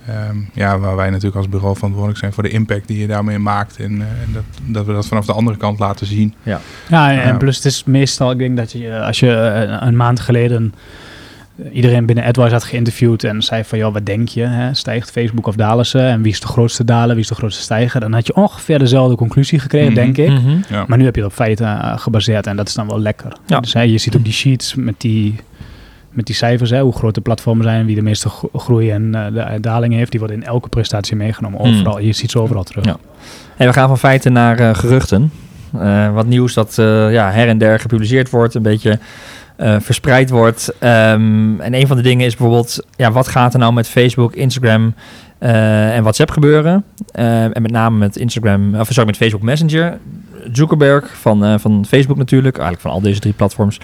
Ehm, ja, waar wij natuurlijk als bureau verantwoordelijk zijn voor de impact die je daarmee maakt. En, eh, en dat, dat we dat vanaf de andere kant laten zien. Ja, en Ja. plus het is meestal, ik denk dat je, eh, als je eh, een maand geleden iedereen binnen AdWise had geïnterviewd en zei van, joh, wat denk je? Hè? Stijgt Facebook of dalen ze? En wie is de grootste daler, wie is de grootste stijger? Dan had je ongeveer dezelfde conclusie gekregen, Mhm. denk ik. Mhm. Ja. Maar nu heb je het op feiten gebaseerd en dat is dan wel lekker. Ja. Dus hè, je ziet ook die sheets met die met die cijfers, hè, hoe groot de platformen zijn, wie de meeste groei en uh, de daling heeft, die worden in elke prestatie meegenomen. Hmm. Overal, je ziet ze overal terug. Ja. En we gaan van feiten naar uh, geruchten. Uh, wat nieuws dat ja, her en der gepubliceerd wordt, een beetje verspreid wordt. Um, en een van de dingen is bijvoorbeeld, ja, wat gaat er nou met Facebook, Instagram en WhatsApp gebeuren? en met name met Instagram, of sorry, met Facebook Messenger. Zuckerberg van, van Facebook natuurlijk, eigenlijk van al deze drie platforms,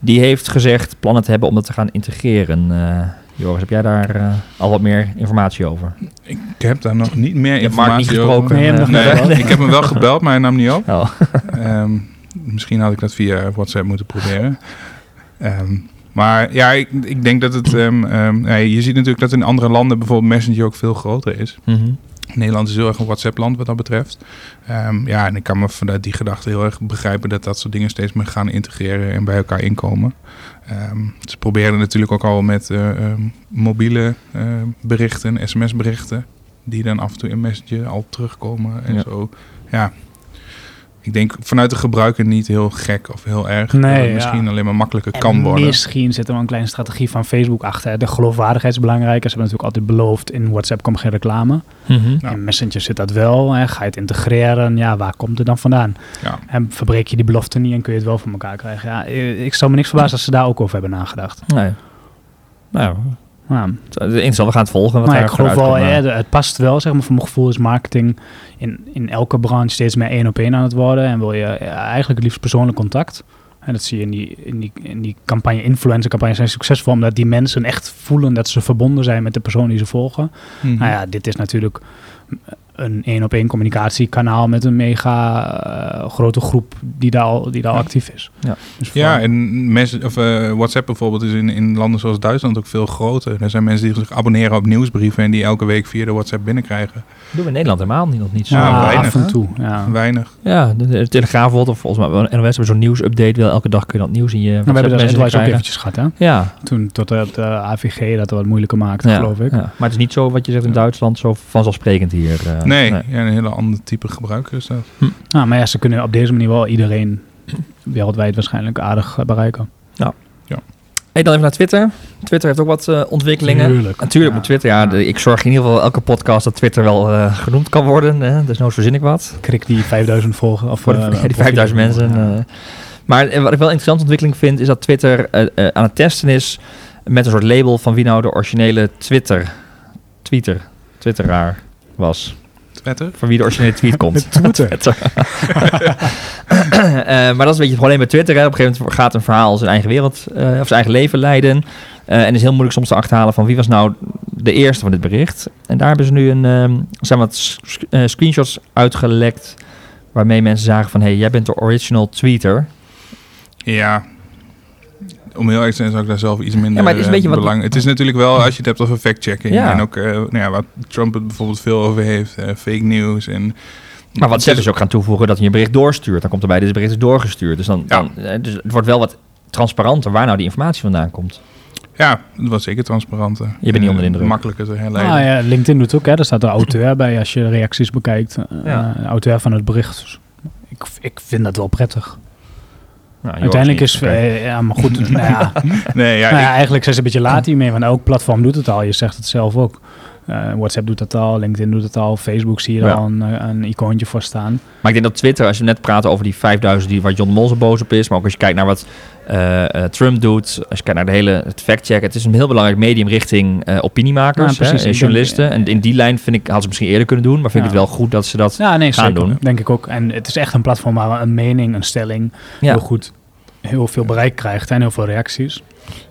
die heeft gezegd plannen te hebben om dat te gaan integreren. Uh, Joris, heb jij daar uh, al wat meer informatie over? Ik heb daar nog niet meer informatie niet over. Nee, nee, ik heb hem wel gebeld, maar hij nam niet op. Oh. Um, *laughs* misschien had ik dat via WhatsApp moeten proberen. Um, maar ja, ik, ik, denk dat het... Um, ja, je ziet natuurlijk dat in andere landen bijvoorbeeld Messenger ook veel groter is. Mm -hmm. Nederland is heel erg een WhatsApp-land wat dat betreft. Um, ja, en ik kan me vanuit die gedachte heel erg begrijpen dat dat soort dingen steeds meer gaan integreren en bij elkaar inkomen. Um, ze proberen natuurlijk ook al met uh, um, mobiele uh, berichten, sms-berichten, die dan af en toe in Messenger al terugkomen en ja. zo. Ja, ik denk vanuit de gebruiker niet heel gek of heel erg. Nee, misschien alleen maar makkelijker kan worden. Misschien zit er wel een kleine strategie van Facebook achter. De geloofwaardigheid is belangrijk. Ze hebben natuurlijk altijd beloofd in WhatsApp komt geen reclame. Mm -hmm. In Messenger zit dat wel. Hè. Ga je het integreren? Ja, waar komt het dan vandaan? Ja. En verbreek je die belofte niet en kun je het wel voor elkaar krijgen? Ja, ik zou me niks verbazen als ze daar ook over hebben nagedacht. Nee. Nou, ja. Interessant, we gaan het volgen. Wat maar ik geloof wel, ja, het past wel, zeg maar, voor mijn gevoel is marketing in, in elke branche steeds meer één op één aan het worden. En wil je eigenlijk het liefst persoonlijk contact. En dat zie je in die, in die, in die campagne, influencer campagnes zijn succesvol, omdat die mensen echt voelen dat ze verbonden zijn met de persoon die ze volgen. Mm Nou ja, dit is natuurlijk een één op één communicatiekanaal met een mega uh, grote groep die daar al, die daar actief is. Ja, dus ja en mes of, uh, WhatsApp bijvoorbeeld is in, in landen zoals Duitsland ook veel groter. Er zijn mensen die zich abonneren op nieuwsbrieven en die elke week via de WhatsApp binnenkrijgen. Dat doen we in Nederland helemaal niet, nog niet zo. Ja, weinig. Af en toe. Ja. Weinig. Ja, de, de Telegraaf bijvoorbeeld, of volgens mij NOS hebben zo'n nieuwsupdate. Wel elke dag kun je dat nieuws in je WhatsApp We hebben dat ook eventjes gehad, hè? Ja. Toen tot het uh, AVG dat wat moeilijker maakte, ja, geloof ik. Ja. Maar het is niet zo wat je zegt in Duitsland, zo vanzelfsprekend hier. Uh, nee, nee. Ja, een hele ander type gebruiker is dat. Hm. Nou, maar ja, ze kunnen op deze manier wel iedereen wereldwijd waarschijnlijk aardig eh, bereiken. Ja. ja. Hey, dan even naar Twitter. Twitter heeft ook wat uh, ontwikkelingen. Tuurlijk. Natuurlijk met Twitter. Ja, de, ik zorg in ieder geval elke podcast dat Twitter wel uh, genoemd kan worden. Hè. Dus nou verzin ik wat. Krik die 5000 volgen. Of, uh, *laughs* die 5000 mensen. Ja. maar wat ik wel een interessante ontwikkeling vind, is dat Twitter aan het testen is met een soort label van wie nou de originele Twitter, Twitter, Twitteraar was. Twitter? Van wie de originele tweet komt. *laughs* Twitter. *laughs* uh, maar dat is een beetje het probleem met Twitter. Hè. Op een gegeven moment gaat een verhaal zijn eigen wereld uh, of zijn eigen leven leiden. Uh, en is heel moeilijk soms te achterhalen van wie was nou de eerste van dit bericht. En daar hebben ze nu een, um, zijn wat screenshots uitgelekt. Waarmee mensen zagen van hé, hey, jij bent de original tweeter. Ja, om heel erg te zijn, zou ik daar zelf iets minder ja, maar het is een beetje belang. Wat... Het is natuurlijk wel, als je het hebt over fact-checking. Ja. En ook uh, nou ja, wat Trump het bijvoorbeeld veel over heeft, uh, fake news. En, maar wat ze dus ook gaan toevoegen, dat hij een bericht doorstuurt. Dan komt erbij, dit bericht is doorgestuurd. Dus, dan, ja. dan, dus het wordt wel wat transparanter waar nou die informatie vandaan komt. Ja, het was zeker transparanter. Je bent niet onder de indruk. Makkelijker te herleiden. Ah, ja, LinkedIn doet ook, hè. Daar staat de auteur bij als je de reacties bekijkt. Ja. Uh, auteur van het bericht. Ik, ik vind dat wel prettig. Nou, Uiteindelijk is, uh, ja, maar goed, *laughs* nou ja. nee, ja, nou ja, eigenlijk zijn ze een beetje laat hiermee, want elk platform doet het al. Je zegt het zelf ook. Uh, WhatsApp doet dat al, LinkedIn doet het al, Facebook zie je er al een, eh, een, icoontje voor staan. Maar ik denk dat Twitter, als je net praat over die 5000 die waar John Mol boos op is, maar ook als je kijkt naar wat uh, Trump doet, als je kijkt naar de hele het fact-check, het is een heel belangrijk medium richting uh, opiniemakers, ja, hè, journalisten. en in die lijn vind ik, had ze misschien eerder kunnen doen, maar vind ik het wel goed dat ze dat ja, nee, gaan zeker, doen. Denk ik ook. En het is echt een platform waar een mening, een stelling heel goed heel veel bereik krijgt en heel veel reacties.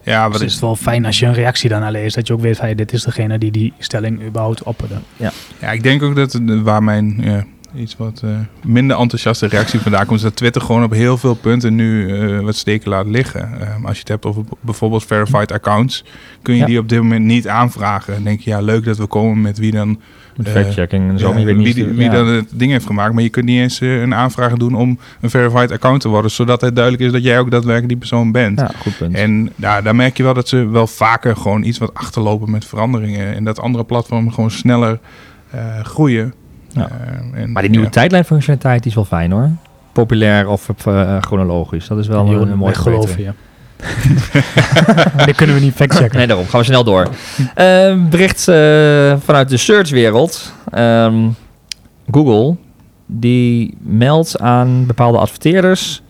Ja, wat dus is het wel fijn als je een reactie daarna leest, dat je ook weet, hey, dit is degene die die stelling überhaupt opperde. Ja, ja ik denk ook dat waar mijn ja, iets wat uh, minder enthousiaste reactie vandaan komt, is dat Twitter gewoon op heel veel punten nu uh, wat steken laat liggen. Um, als je het hebt over bijvoorbeeld verified accounts, kun je die op dit moment niet aanvragen. Dan denk je, ja, leuk dat we komen met wie dan met fact-checking en zo. Ja, wie, niet, wie, wie dan het ding heeft gemaakt. Maar je kunt niet eens uh, een aanvraag doen om een verified account te worden. Zodat het duidelijk is dat jij ook daadwerkelijk die persoon bent. Ja, goed punt. En ja, daar merk je wel dat ze wel vaker gewoon iets wat achterlopen met veranderingen. En dat andere platformen gewoon sneller uh, groeien. Ja. Uh, en, maar die nieuwe ja. tijdlijnfunctionaliteit is wel fijn hoor. Populair of uh, chronologisch. Dat is wel een, een mooi geloof je. *laughs* Dit kunnen we niet factchecken. Nee, daarom gaan we snel door. Ehm, bericht eh, vanuit de searchwereld. Ehm, Google die meldt aan bepaalde adverteerders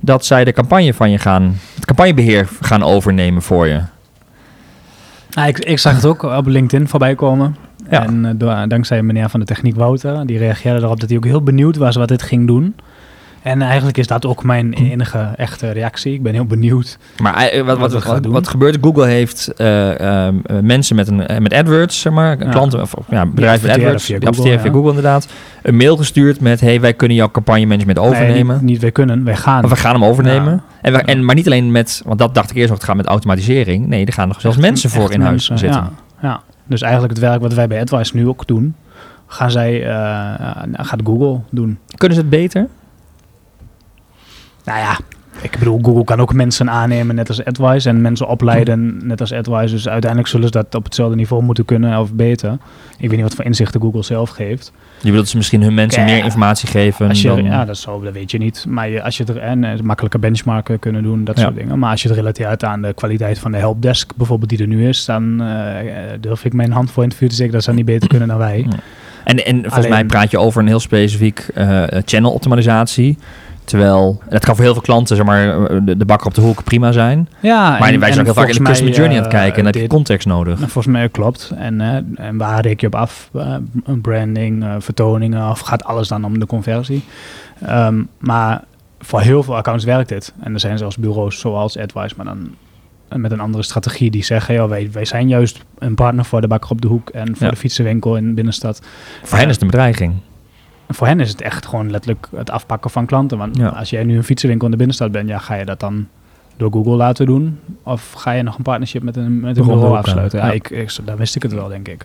dat zij de campagne van je gaan, het campagnebeheer gaan overnemen voor je. Ik, ik zag het ook op LinkedIn voorbij komen. Ja. En eh, dankzij meneer van de techniek Wouter, die reageerde erop dat hij ook heel benieuwd was wat dit ging doen. En eigenlijk is dat ook mijn enige echte reactie. Ik ben heel benieuwd. Maar eh, wat, Wat wat, wat, gebeurt? Google heeft eh, ehm, eh, mensen met, een, met AdWords, zeg maar, Ja. klanten of ja, bedrijven met AdWords, via die Google, via ja. Google inderdaad, een mail gestuurd met, hey, wij kunnen jouw campagnemanagement overnemen. Nee, niet, wij kunnen, wij gaan. Of we gaan hem overnemen. Ja. En, we, en, maar niet alleen met, want dat dacht ik eerst nog, het gaat met automatisering. Nee, er gaan nog zelfs Echt- mensen voor in huis mensen, zitten. Ja. Dus eigenlijk het werk wat wij bij AdWise nu ook doen, gaan zij, gaat Google doen. Kunnen ze het beter? Nou ja, ik bedoel, Google kan ook mensen aannemen net als AdWise en mensen opleiden net als AdWise. Dus uiteindelijk zullen ze dat op hetzelfde niveau moeten kunnen of beter. Ik weet niet wat voor inzichten Google zelf geeft. Je bedoelt dat ze misschien hun mensen Kijk, meer informatie geven Als je, dan... ja, dat, zou, dat weet je niet. Maar je, als je er en, eh, makkelijke benchmarken kunnen doen, dat Ja. soort dingen. Maar als je het relateert aan de kwaliteit van de helpdesk, bijvoorbeeld die er nu is, dan eh, durf ik mijn hand voor in het vuur te zeggen dat ze dat niet beter kunnen dan wij. Ja. En, en volgens Alleen- mij praat je over een heel specifiek eh, channel optimalisatie. Terwijl, dat kan voor heel veel klanten, zeg maar, de, de bakker op de hoek prima zijn. Ja, maar wij zijn ook heel vaak in de customer journey aan het eh, kijken en dan heb je context nodig. Nou, Volgens mij klopt. En, eh, en waar reken je op af? Eh, branding, vertoningen of gaat alles dan om de conversie? Ehm, maar voor heel veel accounts werkt dit. En er zijn zelfs bureaus zoals AdWise, maar dan met een andere strategie die zeggen, joh, wij, wij zijn juist een partner voor de bakker op de hoek en voor Ja. de fietsenwinkel in de binnenstad. Voor hen is het een bedreiging. En voor hen is het echt gewoon letterlijk het afpakken van klanten. Want Ja. als jij nu een fietsenwinkel in de binnenstad bent, ja, ga je dat dan door Google laten doen? Of ga je nog een partnership met een, met een bureau Google, afsluiten? Ja, ja. ik, ik, dan wist ik het wel, denk ik.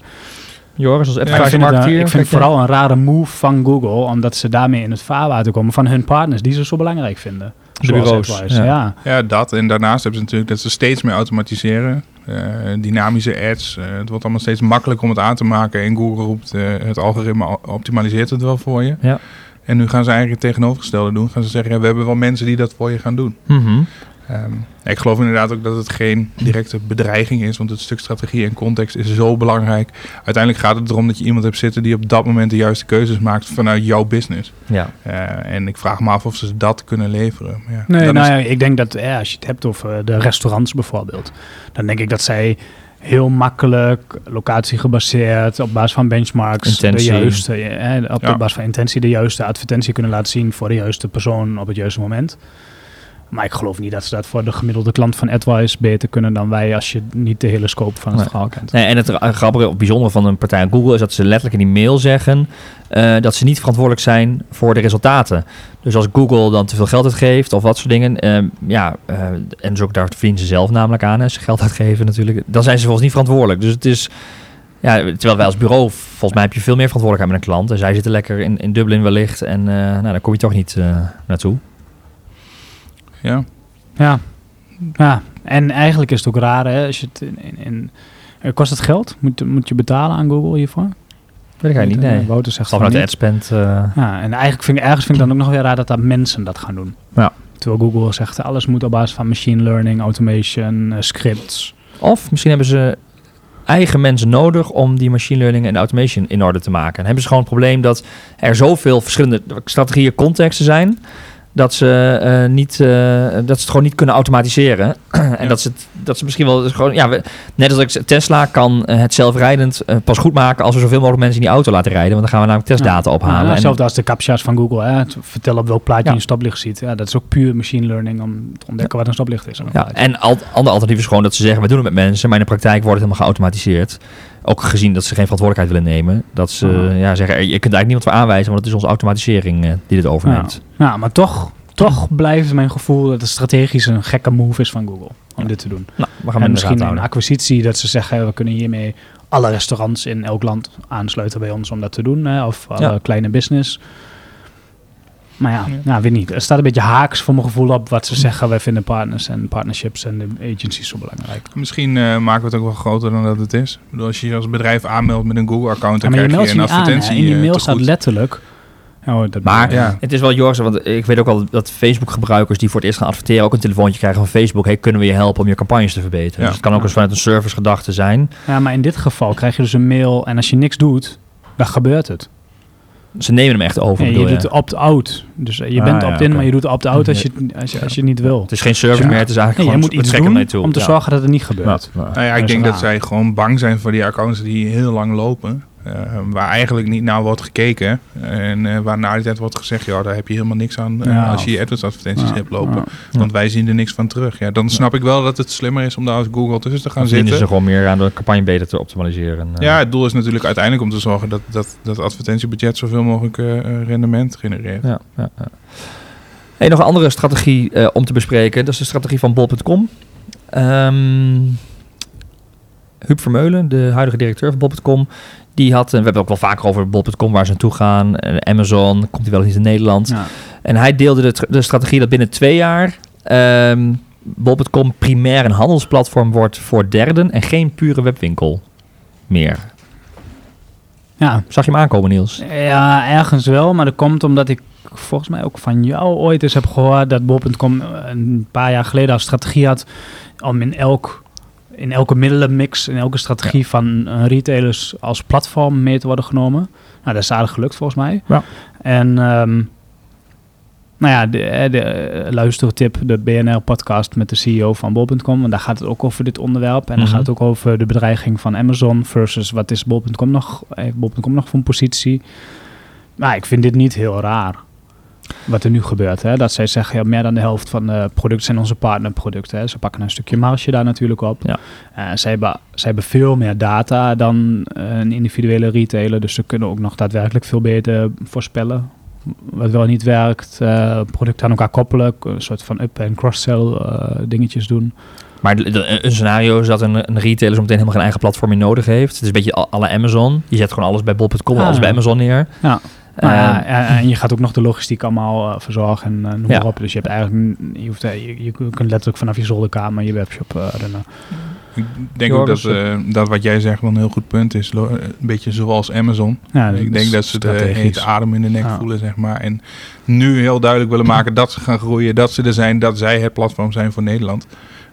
Joris, als Ja, ik advertising vind, het, eh, marketeer... ik vind het kijk jij- vooral een rare move van Google, omdat ze daarmee in het vaarwater komen van hun partners die ze zo belangrijk vinden. De bureaus, ja. Ja. Ja, dat. En daarnaast hebben ze natuurlijk dat ze steeds meer automatiseren. Eh, dynamische ads. eh, het wordt allemaal steeds makkelijker om het aan te maken. En Google roept eh, het algoritme optimaliseert het wel voor je. Ja. En nu gaan ze eigenlijk het tegenovergestelde doen. Gaan ze zeggen, ja, we hebben wel mensen die dat voor je gaan doen. Mhm. Ehm, ik geloof inderdaad ook dat het geen directe bedreiging is. Want het stuk strategie en context is zo belangrijk. Uiteindelijk gaat het erom dat je iemand hebt zitten die op dat moment de juiste keuzes maakt vanuit jouw business. Ja. Eh, en ik vraag me af of ze dat kunnen leveren. Maar Ja, Nee, nou is- ja, ik denk dat eh, als je het hebt over de restaurants bijvoorbeeld, dan denk ik dat zij heel makkelijk, locatiegebaseerd, op basis van benchmarks, Intentie. de juiste, eh, op Ja. basis van intentie, de juiste advertentie kunnen laten zien voor de juiste persoon op het juiste moment. Maar ik geloof niet dat ze dat voor de gemiddelde klant van AdWise beter kunnen dan wij als je niet de hele scope van het Nee. verhaal kent. Nee, en het ra- grappige of bijzondere van een partij Google is dat ze letterlijk in die mail zeggen eh, dat ze niet verantwoordelijk zijn voor de resultaten. Dus als Google dan te veel geld uitgeeft of wat soort dingen, eh, ja, eh, en dus ook daar verdienen ze zelf namelijk aan, als ze geld uitgeven natuurlijk, dan zijn ze volgens niet verantwoordelijk. Dus het is, ja, terwijl wij als bureau, volgens mij heb je veel meer verantwoordelijkheid met een klant. En zij zitten lekker in, in Dublin wellicht en eh, nou, daar kom je toch niet naartoe. Ja. Ja. ja, en eigenlijk is het ook raar, hè, als je het in, in, in- eh, kost het geld? Moet, moet je betalen aan Google hiervoor? Weet ik eigenlijk niet, Eh, nee. Wouter zegt vanuit de niet. adspend... eh, Ja, en eigenlijk vind ik, ergens vind ik dan ook nog weer raar dat dat mensen dat gaan doen. Ja. Terwijl Google zegt, alles moet op basis van machine learning, automation, scripts. Of misschien hebben ze eigen mensen nodig om die machine learning en automation in orde te maken. En hebben ze gewoon het probleem dat er zoveel verschillende strategieën, contexten zijn. Dat ze, eh, niet, eh, dat ze het gewoon niet kunnen automatiseren. *clears throat* en Ja. dat, ze het, dat ze misschien wel dus gewoon. Ja, we- net als ik Tesla kan eh, het zelfrijdend pas goed maken als we zoveel mogelijk mensen in die auto laten rijden. Want dan gaan we namelijk testdata Ja. ophalen. Ja, hetzelfde als de captcha's van Google. Hè. Het Vertellen op welk plaatje je een stoplicht ziet. Ja, dat is ook puur machine learning om te ontdekken wat een stoplicht is. Ja, en al, ander alternatief is gewoon dat ze zeggen, we doen het met mensen, maar in de praktijk wordt het helemaal geautomatiseerd. Ook gezien dat ze geen verantwoordelijkheid willen nemen. Dat ze ja, zeggen, je kunt eigenlijk niemand voor aanwijzen, want het is onze automatisering eh, die dit overneemt. Ja, maar toch, toch blijft mijn gevoel dat het strategisch een gekke move is van Google om Ja. dit te doen. Nou, we gaan En misschien misschien een acquisitie dat ze zeggen, we kunnen hiermee alle restaurants in elk land aansluiten bij ons om dat te doen. Hè, of alle Ja. kleine business. Maar ja, Ja. nou, weet niet. Er staat een beetje haaks voor mijn gevoel op wat ze zeggen. Wij vinden partners en partnerships en de agencies zo belangrijk. Misschien eh, maken we het ook wel groter dan dat het is. Ik bedoel, als je je als bedrijf aanmeldt met een Google-account, Ja, dan maar je krijg je je een niet aan. advertentie In je eh, mail staat goed. letterlijk... Oh, dat Maar Ja. het is wel Joris, want ik weet ook al dat Facebook-gebruikers die voor het eerst gaan adverteren ook een telefoontje krijgen van Facebook. Hey, kunnen we je helpen om je campagnes te verbeteren? Ja. Dus het kan ook eens vanuit een servicegedachte zijn. Ja, maar in dit geval krijg je dus een mail en als je niks doet, dan gebeurt het. Ze nemen hem echt over. Je doet opt-out. Dus eh, je Ah, bent ja, opt-in, maar je doet opt-out als je, als je, als je niet wil. Het is geen service Ja. meer, het is eigenlijk Nee, je gewoon moet iets doen om te Ja. zorgen dat het niet gebeurt. Ja. Nou ja, ik denk dat zij gewoon bang zijn voor die accounts die heel lang lopen. Eh, waar eigenlijk niet naar wordt gekeken. En eh, waar na die tijd wordt gezegd, ja, daar heb je helemaal niks aan eh, Ja. als je je AdWords advertenties Ja, hebt lopen. ja. Want wij zien er niks van terug. Ja, dan snap ik wel dat het slimmer is om daar als Google tussen te gaan Dan zitten. ze gewoon meer aan de campagne beter te optimaliseren. Ja, het doel is natuurlijk uiteindelijk om te zorgen dat dat, dat advertentiebudget zoveel mogelijk rendement genereert. Ja, ja, ja. Hey, nog een andere strategie eh, om te bespreken. Dat is de strategie van bol.com. Ehm Huub Vermeulen, de huidige directeur van bol.com, die had, en we hebben ook wel vaker over bol.com waar ze naartoe gaan, en Amazon, komt hij wel eens in Nederland. Ja. En hij deelde de, tra- de strategie dat binnen twee jaar ehm bol.com primair een handelsplatform wordt voor derden en geen pure webwinkel meer. ja. Zag je hem aankomen, Niels? Ja, ergens wel, maar dat komt omdat ik volgens mij ook van jou ooit eens heb gehoord dat bol.com een paar jaar geleden als strategie had om in elk in elke middelenmix, in elke strategie van eh, retailers als platform mee te worden genomen. Nou, dat is aardig gelukt volgens mij. Ja. En ehm, nou ja, de, eh, de eh, luistertip, de BNR-podcast met de CEO van bol.com. En daar gaat het ook over dit onderwerp. En dan Mhm. gaat het ook over de bedreiging van Amazon versus wat is bol.com nog, heeft bol.com nog voor een positie. Maar ik vind dit niet heel raar. Wat er nu gebeurt, hè? dat zij zeggen, ja, meer dan de helft van de producten zijn onze partnerproducten. Hè? Ze pakken een stukje marge daar natuurlijk op. Ja. Eh, zij, hebben, zij hebben veel meer data dan een individuele retailer, dus ze kunnen ook nog daadwerkelijk veel beter voorspellen wat wel niet werkt. eh producten aan elkaar koppelen, een soort van up- en cross-sell eh, dingetjes doen. Maar een scenario is dat een, een retailer zo meteen helemaal geen eigen platform meer nodig heeft. Het is een beetje la Amazon. Je zet gewoon alles bij bol.com en Ah, alles bij. Amazon neer. Ja. Maar ja, Ehm, en, en je gaat ook nog de logistiek allemaal eh, verzorgen en eh, noem Ja. maar op. Dus je hebt eigenlijk, je, hoeft, eh, je, je kunt letterlijk vanaf je zolderkamer je webshop eh runnen. Ik denk ook dat, eh, dat wat jij zegt wel een heel goed punt is. Een beetje zoals Amazon. Ja, ik denk dat ze de hete adem in de nek Ja. voelen, zeg maar. En nu heel duidelijk willen maken dat ze gaan groeien, dat ze er zijn, dat zij het platform zijn voor Nederland.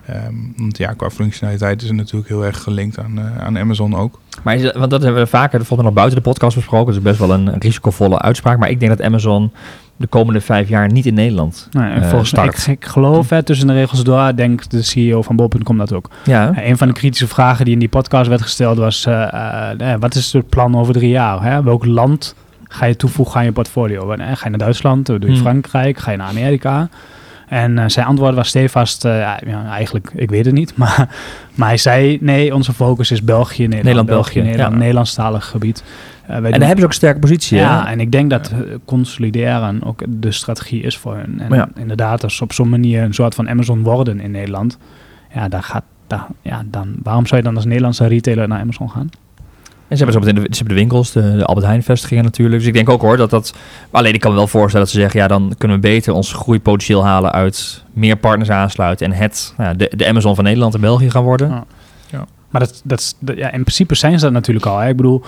Ehm, want ja, qua functionaliteit is het natuurlijk heel erg gelinkt aan, eh, aan Amazon ook. Maar is, dat- want dat hebben we vaker, volgens mij nog buiten de podcast besproken. Dat is best wel een risicovolle uitspraak. Maar ik denk dat Amazon de komende vijf jaar niet in Nederland Nee, en eh, volgens mij, ik, start. ik geloof het tussen de regels door, denkt de CEO van Bol.com dat ook. Ja, Ja, een van de kritische vragen die in die podcast werd gesteld was, eh, eh, wat is het plan over drie jaar? Hè? Welk land ga je toevoegen aan je portfolio? Eh, ga je naar Duitsland? Doe je Hmm. Frankrijk? Ga je naar Amerika? En eh, zijn antwoord was stevast, eh, ja, eigenlijk, ik weet het niet. *laughs* Maar, maar hij zei, nee, onze focus is België, Nederland, Nederland, België, België, Nederland, ja. Nederlandstalig gebied. Eh, en doen- daar hebben ze ook een sterke positie. hè? ja, en ik denk dat consolideren ook de strategie is voor hun. En ja. inderdaad, als ze op zo'n manier een soort van Amazon worden in Nederland, ja, daar gaat, daar, ja, dan, waarom zou je dan als Nederlandse retailer naar Amazon gaan? En ze hebben, zo meteen de, ze hebben de winkels, de, de Albert Heijn vestigingen natuurlijk. Dus ik denk ook hoor dat dat... Alleen ik kan me wel voorstellen dat ze zeggen... ja, dan kunnen we beter ons groeipotentieel halen uit meer partners aansluiten... en het, nou ja, de, de Amazon van Nederland en België gaan worden. Ja. Maar dat, dat, ja, in principe zijn ze dat natuurlijk al. Hè. Ik bedoel,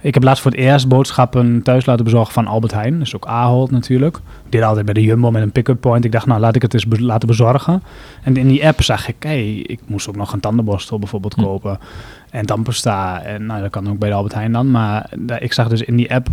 ik heb laatst voor het eerst boodschappen thuis laten bezorgen van Albert Heijn. Dus ook Ahold natuurlijk. Ik deed altijd bij de Jumbo met een pick-up point. Ik dacht, nou laat ik het eens be- laten bezorgen. En in die app zag ik, hey, ik moest ook nog een tandenborstel bijvoorbeeld Hm. kopen. En tandpasta. En nou, dat kan ook bij de Albert Heijn dan. Maar daar- ik zag dus in die app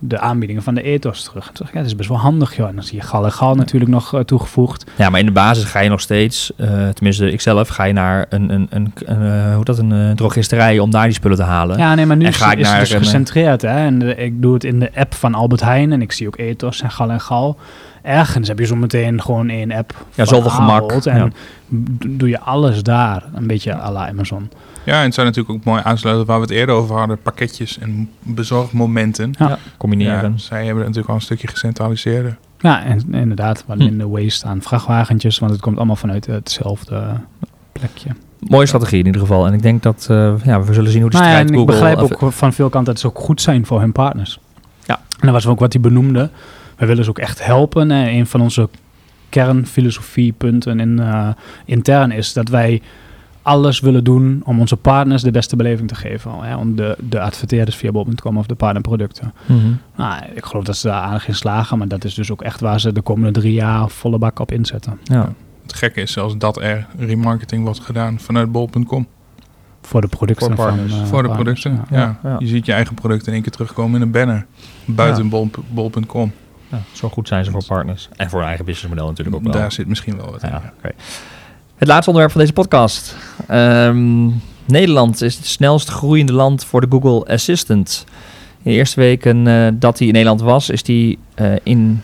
de aanbiedingen van de ethos terug. En toen dacht ik, ja, dat is best wel handig, joh. En dan zie je gal en gal natuurlijk nog eh, toegevoegd. Ja, maar in de basis ga je nog steeds... eh, tenminste, ik zelf ga je naar een, een, een, een, eh, hoe dat, een eh, drogisterij... om daar die spullen te halen. Ja, nee, maar nu En is, ga ik is het naar dus een, eh, gecentreerd. Hè? En ik doe het in de app van Albert Heijn en ik zie ook Ethos en Gal en Gal. Ergens heb je zo meteen gewoon één app. Ja, zoveel gemak, En ja. doe je alles daar. Een beetje à la Amazon. Ja, en het zijn natuurlijk ook mooi aansluiten waar we het eerder over hadden. Pakketjes en bezorgmomenten. Ja. Combineren. Ja, zij hebben het natuurlijk al een stukje gecentraliseerder. Ja, en inderdaad, wat Hm. minder waste aan vrachtwagentjes. Want het komt allemaal vanuit hetzelfde plekje. Mooie strategie in ieder geval. En ik denk dat eh, ja, we zullen zien hoe de Nou ja, strijd en ik begrijp ook van veel kanten dat ze ook goed zijn voor hun partners. Ja. En dat was ook wat hij benoemde. Wij willen ze ook echt helpen. En een van onze kernfilosofiepunten in, eh, intern is dat wij alles willen doen om onze partners de beste beleving te geven. Hè? Om de, de adverteerders via bol.com of de partnerproducten. Mhm. Nou, ik geloof dat ze daar aardig in slagen, maar dat is dus ook echt waar ze de komende drie jaar volle bak op inzetten. Ja. Het gekke is zelfs dat er remarketing wordt gedaan vanuit bol.com. Voor de producten Voor partners. van, eh, Voor de partners, producten, ja. ja. Ja. Je ziet je eigen product in één keer terugkomen in een banner. Buiten bol- bol.com. Ja, zo goed zijn ze voor partners. En voor hun eigen businessmodel natuurlijk ook wel. Daar zit misschien wel wat in. Ja. Het laatste onderwerp van deze podcast. Ehm, Nederland is het snelst groeiende land voor de Google Assistant. In de eerste weken eh, dat hij in Nederland was, is hij eh, in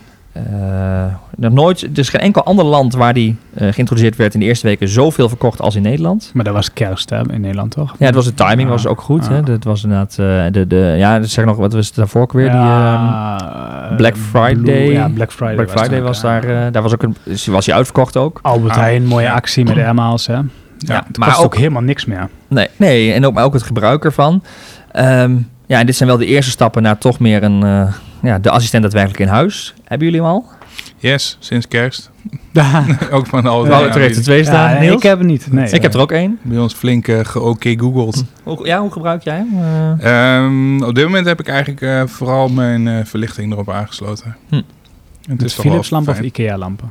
nog nooit. Er is geen enkel ander land waar die eh, geïntroduceerd werd in de eerste weken zoveel verkocht als in Nederland. Maar dat was kerst hè, in Nederland, toch? Ja, het was de timing was ook goed. ah. Hè? Dat was inderdaad eh, de, de ja, zeg nog wat was het daarvoor ook weer die. ehm, Ja, eh, Black Friday. Blue- ja, Black Friday. Black Friday was daar, ja. eh, daar was ook een, was hij uitverkocht ook. Albert Ah, Heijn, mooie actie met airmiles, *clears throat* hè? Ja, het maar kost ook- ook helemaal niks meer. Nee, nee en ook, maar ook het gebruik ervan. Ehm, ja, en dit zijn wel de eerste stappen naar toch meer een, eh, ja, de assistent daadwerkelijk in huis. Hebben jullie hem al? Yes, sinds kerst. *laughs* *laughs* Ook van alle Wouter twee heeft er twee staan. nee, ik heb het niet. Nee. Ik heb er ook één. Bij ons flink uh, ge-oké googeld. Hoe, ja, hoe gebruik jij hem? Eh, Ehm, op dit moment heb ik eigenlijk eh, vooral mijn eh, verlichting erop aangesloten. Hm. En Het Met is toch wel Philips lampen of. Ikea lampen?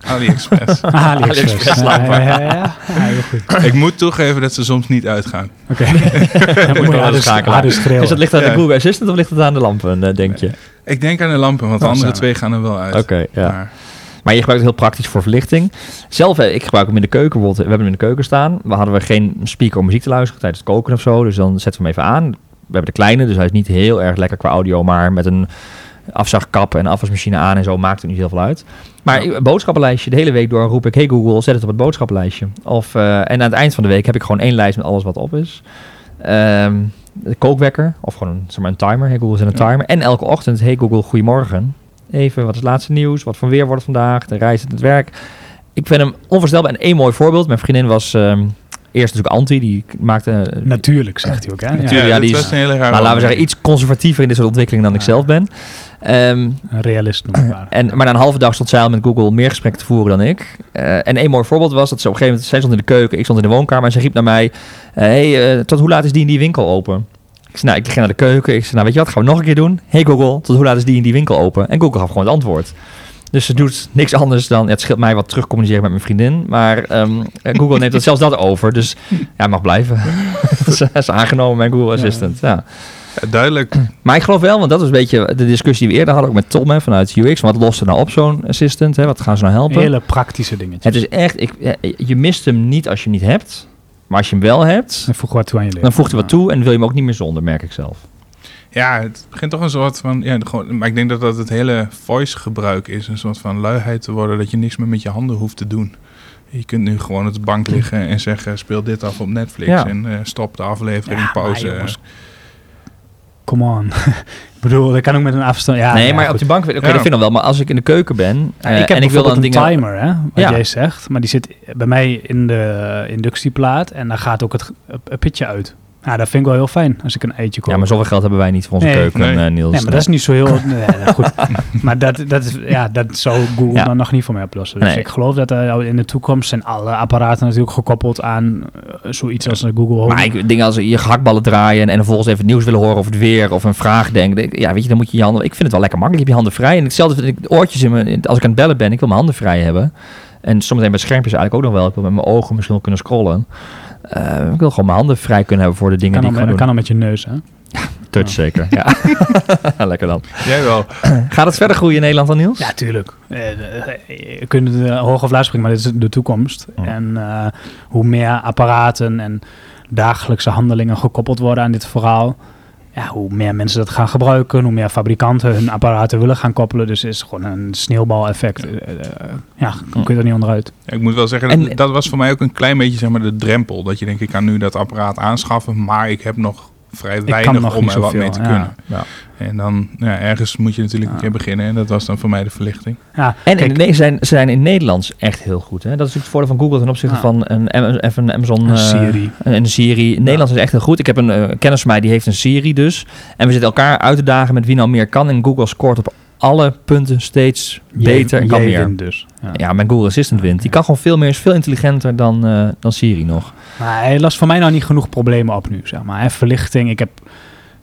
*laughs* AliExpress. AliExpress. AliExpress Ja, lampen. Ja, ja, ja. Ja, heel goed. ik moet toegeven dat ze soms niet uitgaan. Oké. *laughs* Dan moet je wel harde- schakelen. harde schreeuwen. is dat ligt aan de. Google Assistant of ligt het aan de lampen, eh, denk je? Ik denk aan de lampen, want de andere zo. twee gaan er wel uit. Oké, ja. Maar, Maar je gebruikt het heel praktisch voor verlichting. Zelf, eh, ik gebruik hem in de keuken. Bijvoorbeeld, we hebben hem in de keuken staan. We hadden we geen speaker om muziek te luisteren tijdens het koken of zo. Dus dan zetten we hem even aan. We hebben de kleine, dus hij is niet heel erg lekker qua audio. Maar met een afzagkap en afwasmachine aan en zo maakt het niet heel veel uit. Maar Ja. boodschappenlijstje, de hele week door roep ik... Hey Google, zet het op het boodschappenlijstje. Of, eh, en aan het eind van de week heb ik gewoon één lijst met alles wat op is. Ehm, de kookwekker, of gewoon een, zeg maar een timer. Hey Google, zet een Ja. timer. En elke ochtend, hey Google, goedemorgen. Even, wat is het laatste nieuws? Wat voor weer wordt het vandaag? De reis en het werk. Ik vind hem onvoorstelbaar. En één mooi voorbeeld. Mijn vriendin was ehm, eerst natuurlijk anti. Die maakte... eh, Natuurlijk, zegt hij ook. Hè? Natuurlijk, ja, die is- een hele maar laten we zeggen, iets conservatiever in dit soort ontwikkelingen dan ik zelf ben. Ehm, Een realist en, maar na een halve dag stond zij al met Google meer gesprekken te voeren dan ik. Eh, en een mooi voorbeeld was dat ze op een gegeven moment... Zij stond in de keuken, ik stond in de woonkamer... en ze riep naar mij... eh, hey, eh, tot hoe laat is die en die winkel open? Ik zei, nou, ik ging naar de keuken. Ik zei, nou, weet je wat, gaan we nog een keer doen? Hey Google, tot hoe laat is die en die winkel open? En Google gaf gewoon het antwoord. Dus ze doet niks anders dan... Ja, het scheelt mij wat terugcommuniceren met mijn vriendin. Maar ehm, eh, Google neemt dat *laughs* zelfs dat over. Dus ja, mag blijven. *laughs* Ze is aangenomen, mijn Google Assistant. Ja. Ja, duidelijk. Maar ik geloof wel, want dat was een beetje de discussie die we eerder hadden... ook met Tom hè, vanuit UX. Wat lost er nou op zo'n assistant? Hè? Wat gaan ze nou helpen? Hele praktische dingetjes. Het is echt, ik, eh, je mist hem niet als je hem niet hebt. Maar als je hem wel hebt, Dan voeg wat toe aan je leven. dan voegt hij wat toe en wil je hem ook niet meer zonder, merk ik zelf. Ja, het begint toch een soort van... Ja, gewoon, maar ik denk dat dat het hele voice gebruik is. Een soort van luiheid te worden. Dat je niks meer met je handen hoeft te doen. Je kunt nu gewoon op de bank liggen en zeggen... speel dit af op Netflix. Ja. En eh, stop de aflevering, Ja, maar pauze. Come on. *laughs* ik bedoel, dat kan ook met een afstand. Ja, nee, ja, maar goed. op die bank, oké, Ja. dat vind ik nog wel. Maar als ik in de keuken ben Ja, eh, ik heb en ik wil dan een dingen... timer, hè, wat Ja. jij zegt. Maar die zit bij mij in de inductieplaat en dan gaat ook het, het pitje uit. Ja, dat vind ik wel heel fijn als ik een eitje koop. Ja, maar zoveel geld hebben wij niet voor onze Nee. keuken, Nee. eh, Niels. Nee, maar dat is niet zo heel... *laughs* Nee, goed. Maar dat, dat, is, ja, dat zou Google Ja. dan nog niet voor mij oplossen. Dus Nee. ik geloof dat er in de toekomst zijn alle apparaten natuurlijk gekoppeld aan eh, zoiets als een Google Home. Maar ik, dingen als je gehaktballen draaien en, en vervolgens even het nieuws willen horen of het weer of een vraag denken. Ja, weet je, dan moet je je handen... Ik vind het wel lekker makkelijk. Je hebt je handen vrij. En hetzelfde vind ik de oortjes in mijn... Als ik aan het bellen ben, ik wil mijn handen vrij hebben. En zometeen met schermpjes eigenlijk ook nog wel. Ik wil met mijn ogen misschien wel kunnen scrollen. Eh, ik wil gewoon mijn handen vrij kunnen hebben voor de dingen kan die ik ga met- doen. kan al met je neus, hè? *laughs* Touch zeker, ja. *laughs* lekker dan. Jij wel. *clears throat* Gaat het verder groeien in Nederland dan, Niels? Ja, tuurlijk. Eh, eh, je kunt het hoog of laag springen, maar dit is de toekomst. Ja. En eh, hoe meer apparaten en dagelijkse handelingen gekoppeld worden aan dit verhaal... Ja, hoe meer mensen dat gaan gebruiken, hoe meer fabrikanten hun apparaten willen gaan koppelen. Dus het is gewoon een sneeuwbaleffect. Eh, eh, ja, kun je er niet onderuit. Ja, ik moet wel zeggen, En- dat, dat was voor mij ook een klein beetje zeg maar, de drempel. Dat je denkt, ik kan nu dat apparaat aanschaffen, maar ik heb nog vrij weinig om er wat mee te ja. kunnen. Ja. En dan, ja, ergens moet je natuurlijk een keer beginnen. En dat was dan voor mij de verlichting. Ja, En kijk, in, nee, ze zijn, ze zijn in Nederlands echt heel goed. Hè? Dat is natuurlijk het voordeel van Google ten opzichte Ja. van een, even een Amazon... een eh, Siri. En een Siri. Nederlands is echt heel goed. Ik heb een eh, kennis van mij die heeft een Siri dus. En we zitten elkaar uit te dagen met wie nou meer kan. En Google scoort op alle punten steeds beter en kan Jij meer. dus. Ja. Ja, mijn Google Assistant wint. Die kan gewoon veel meer, is veel intelligenter dan, eh, dan Siri nog. Maar hij lost voor mij nou niet genoeg problemen op nu, zeg maar. Heeft verlichting. Ik heb,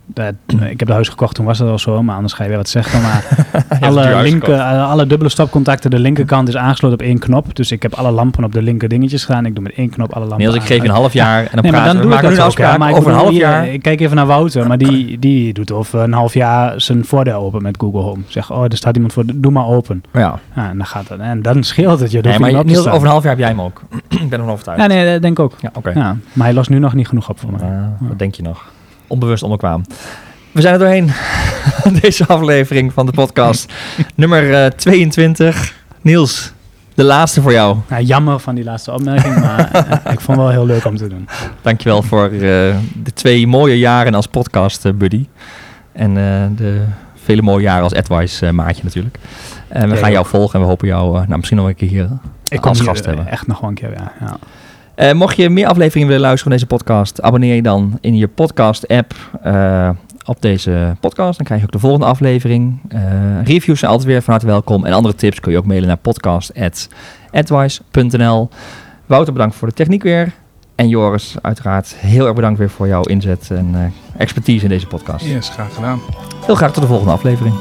dat- ik heb het huis gekocht, toen was dat al zo, maar anders ga je weer wat zeggen. Maar *laughs* alle, linker, eh, alle dubbele stopcontacten, de linkerkant is aangesloten op één knop. Dus ik heb alle lampen op de linker dingetjes gedaan. Ik doe met één knop alle lampen Niels, ik geef je een half jaar en dan Nee, maar dan doe ik dat ook, Maar over een half jaar. Ik kijk even naar Wouter, maar die, *laughs* die doet over een half jaar zijn voordeel open met Google Home. Zeg, oh, er staat iemand voor, doe maar open. Ja. Ja, en dan gaat dat. En dan scheelt het je. Nee, Niels, over een half jaar heb jij hem ook. *clears throat* ik ben ervan overtuigd. Ja, nee, dat denk ik ook. Ja, oké. Ja, maar hij lost nu nog niet genoeg op voor mij. Ja, wat denk je nog? Onbewust onbekwaam. We zijn er doorheen. *laughs* Deze aflevering van de podcast. *laughs* Nummer eh, 22. Niels, de laatste voor jou. Nou, jammer van die laatste opmerking, maar *laughs* eh, ik vond het wel heel leuk om te doen. Dankjewel voor eh, de twee mooie jaren als podcast eh, buddy. En eh, de vele mooie jaren als Advice eh, maatje natuurlijk. En we Ja, gaan jou volgen en we hopen jou eh, nou, misschien nog een keer hier Ik als gast hier, hebben. eh, echt nog wel een keer, ja. ja. Eh, mocht je meer afleveringen willen luisteren van deze podcast, abonneer je dan in je podcast-app eh, op deze podcast. Dan krijg je ook de volgende aflevering. Eh, reviews zijn altijd weer van harte welkom. En andere tips kun je ook mailen naar podcast.advice.nl. Wouter, bedankt voor de techniek weer. En Joris, uiteraard heel erg bedankt weer voor jouw inzet en expertise in deze podcast. Yes, graag gedaan. Heel graag tot de volgende aflevering.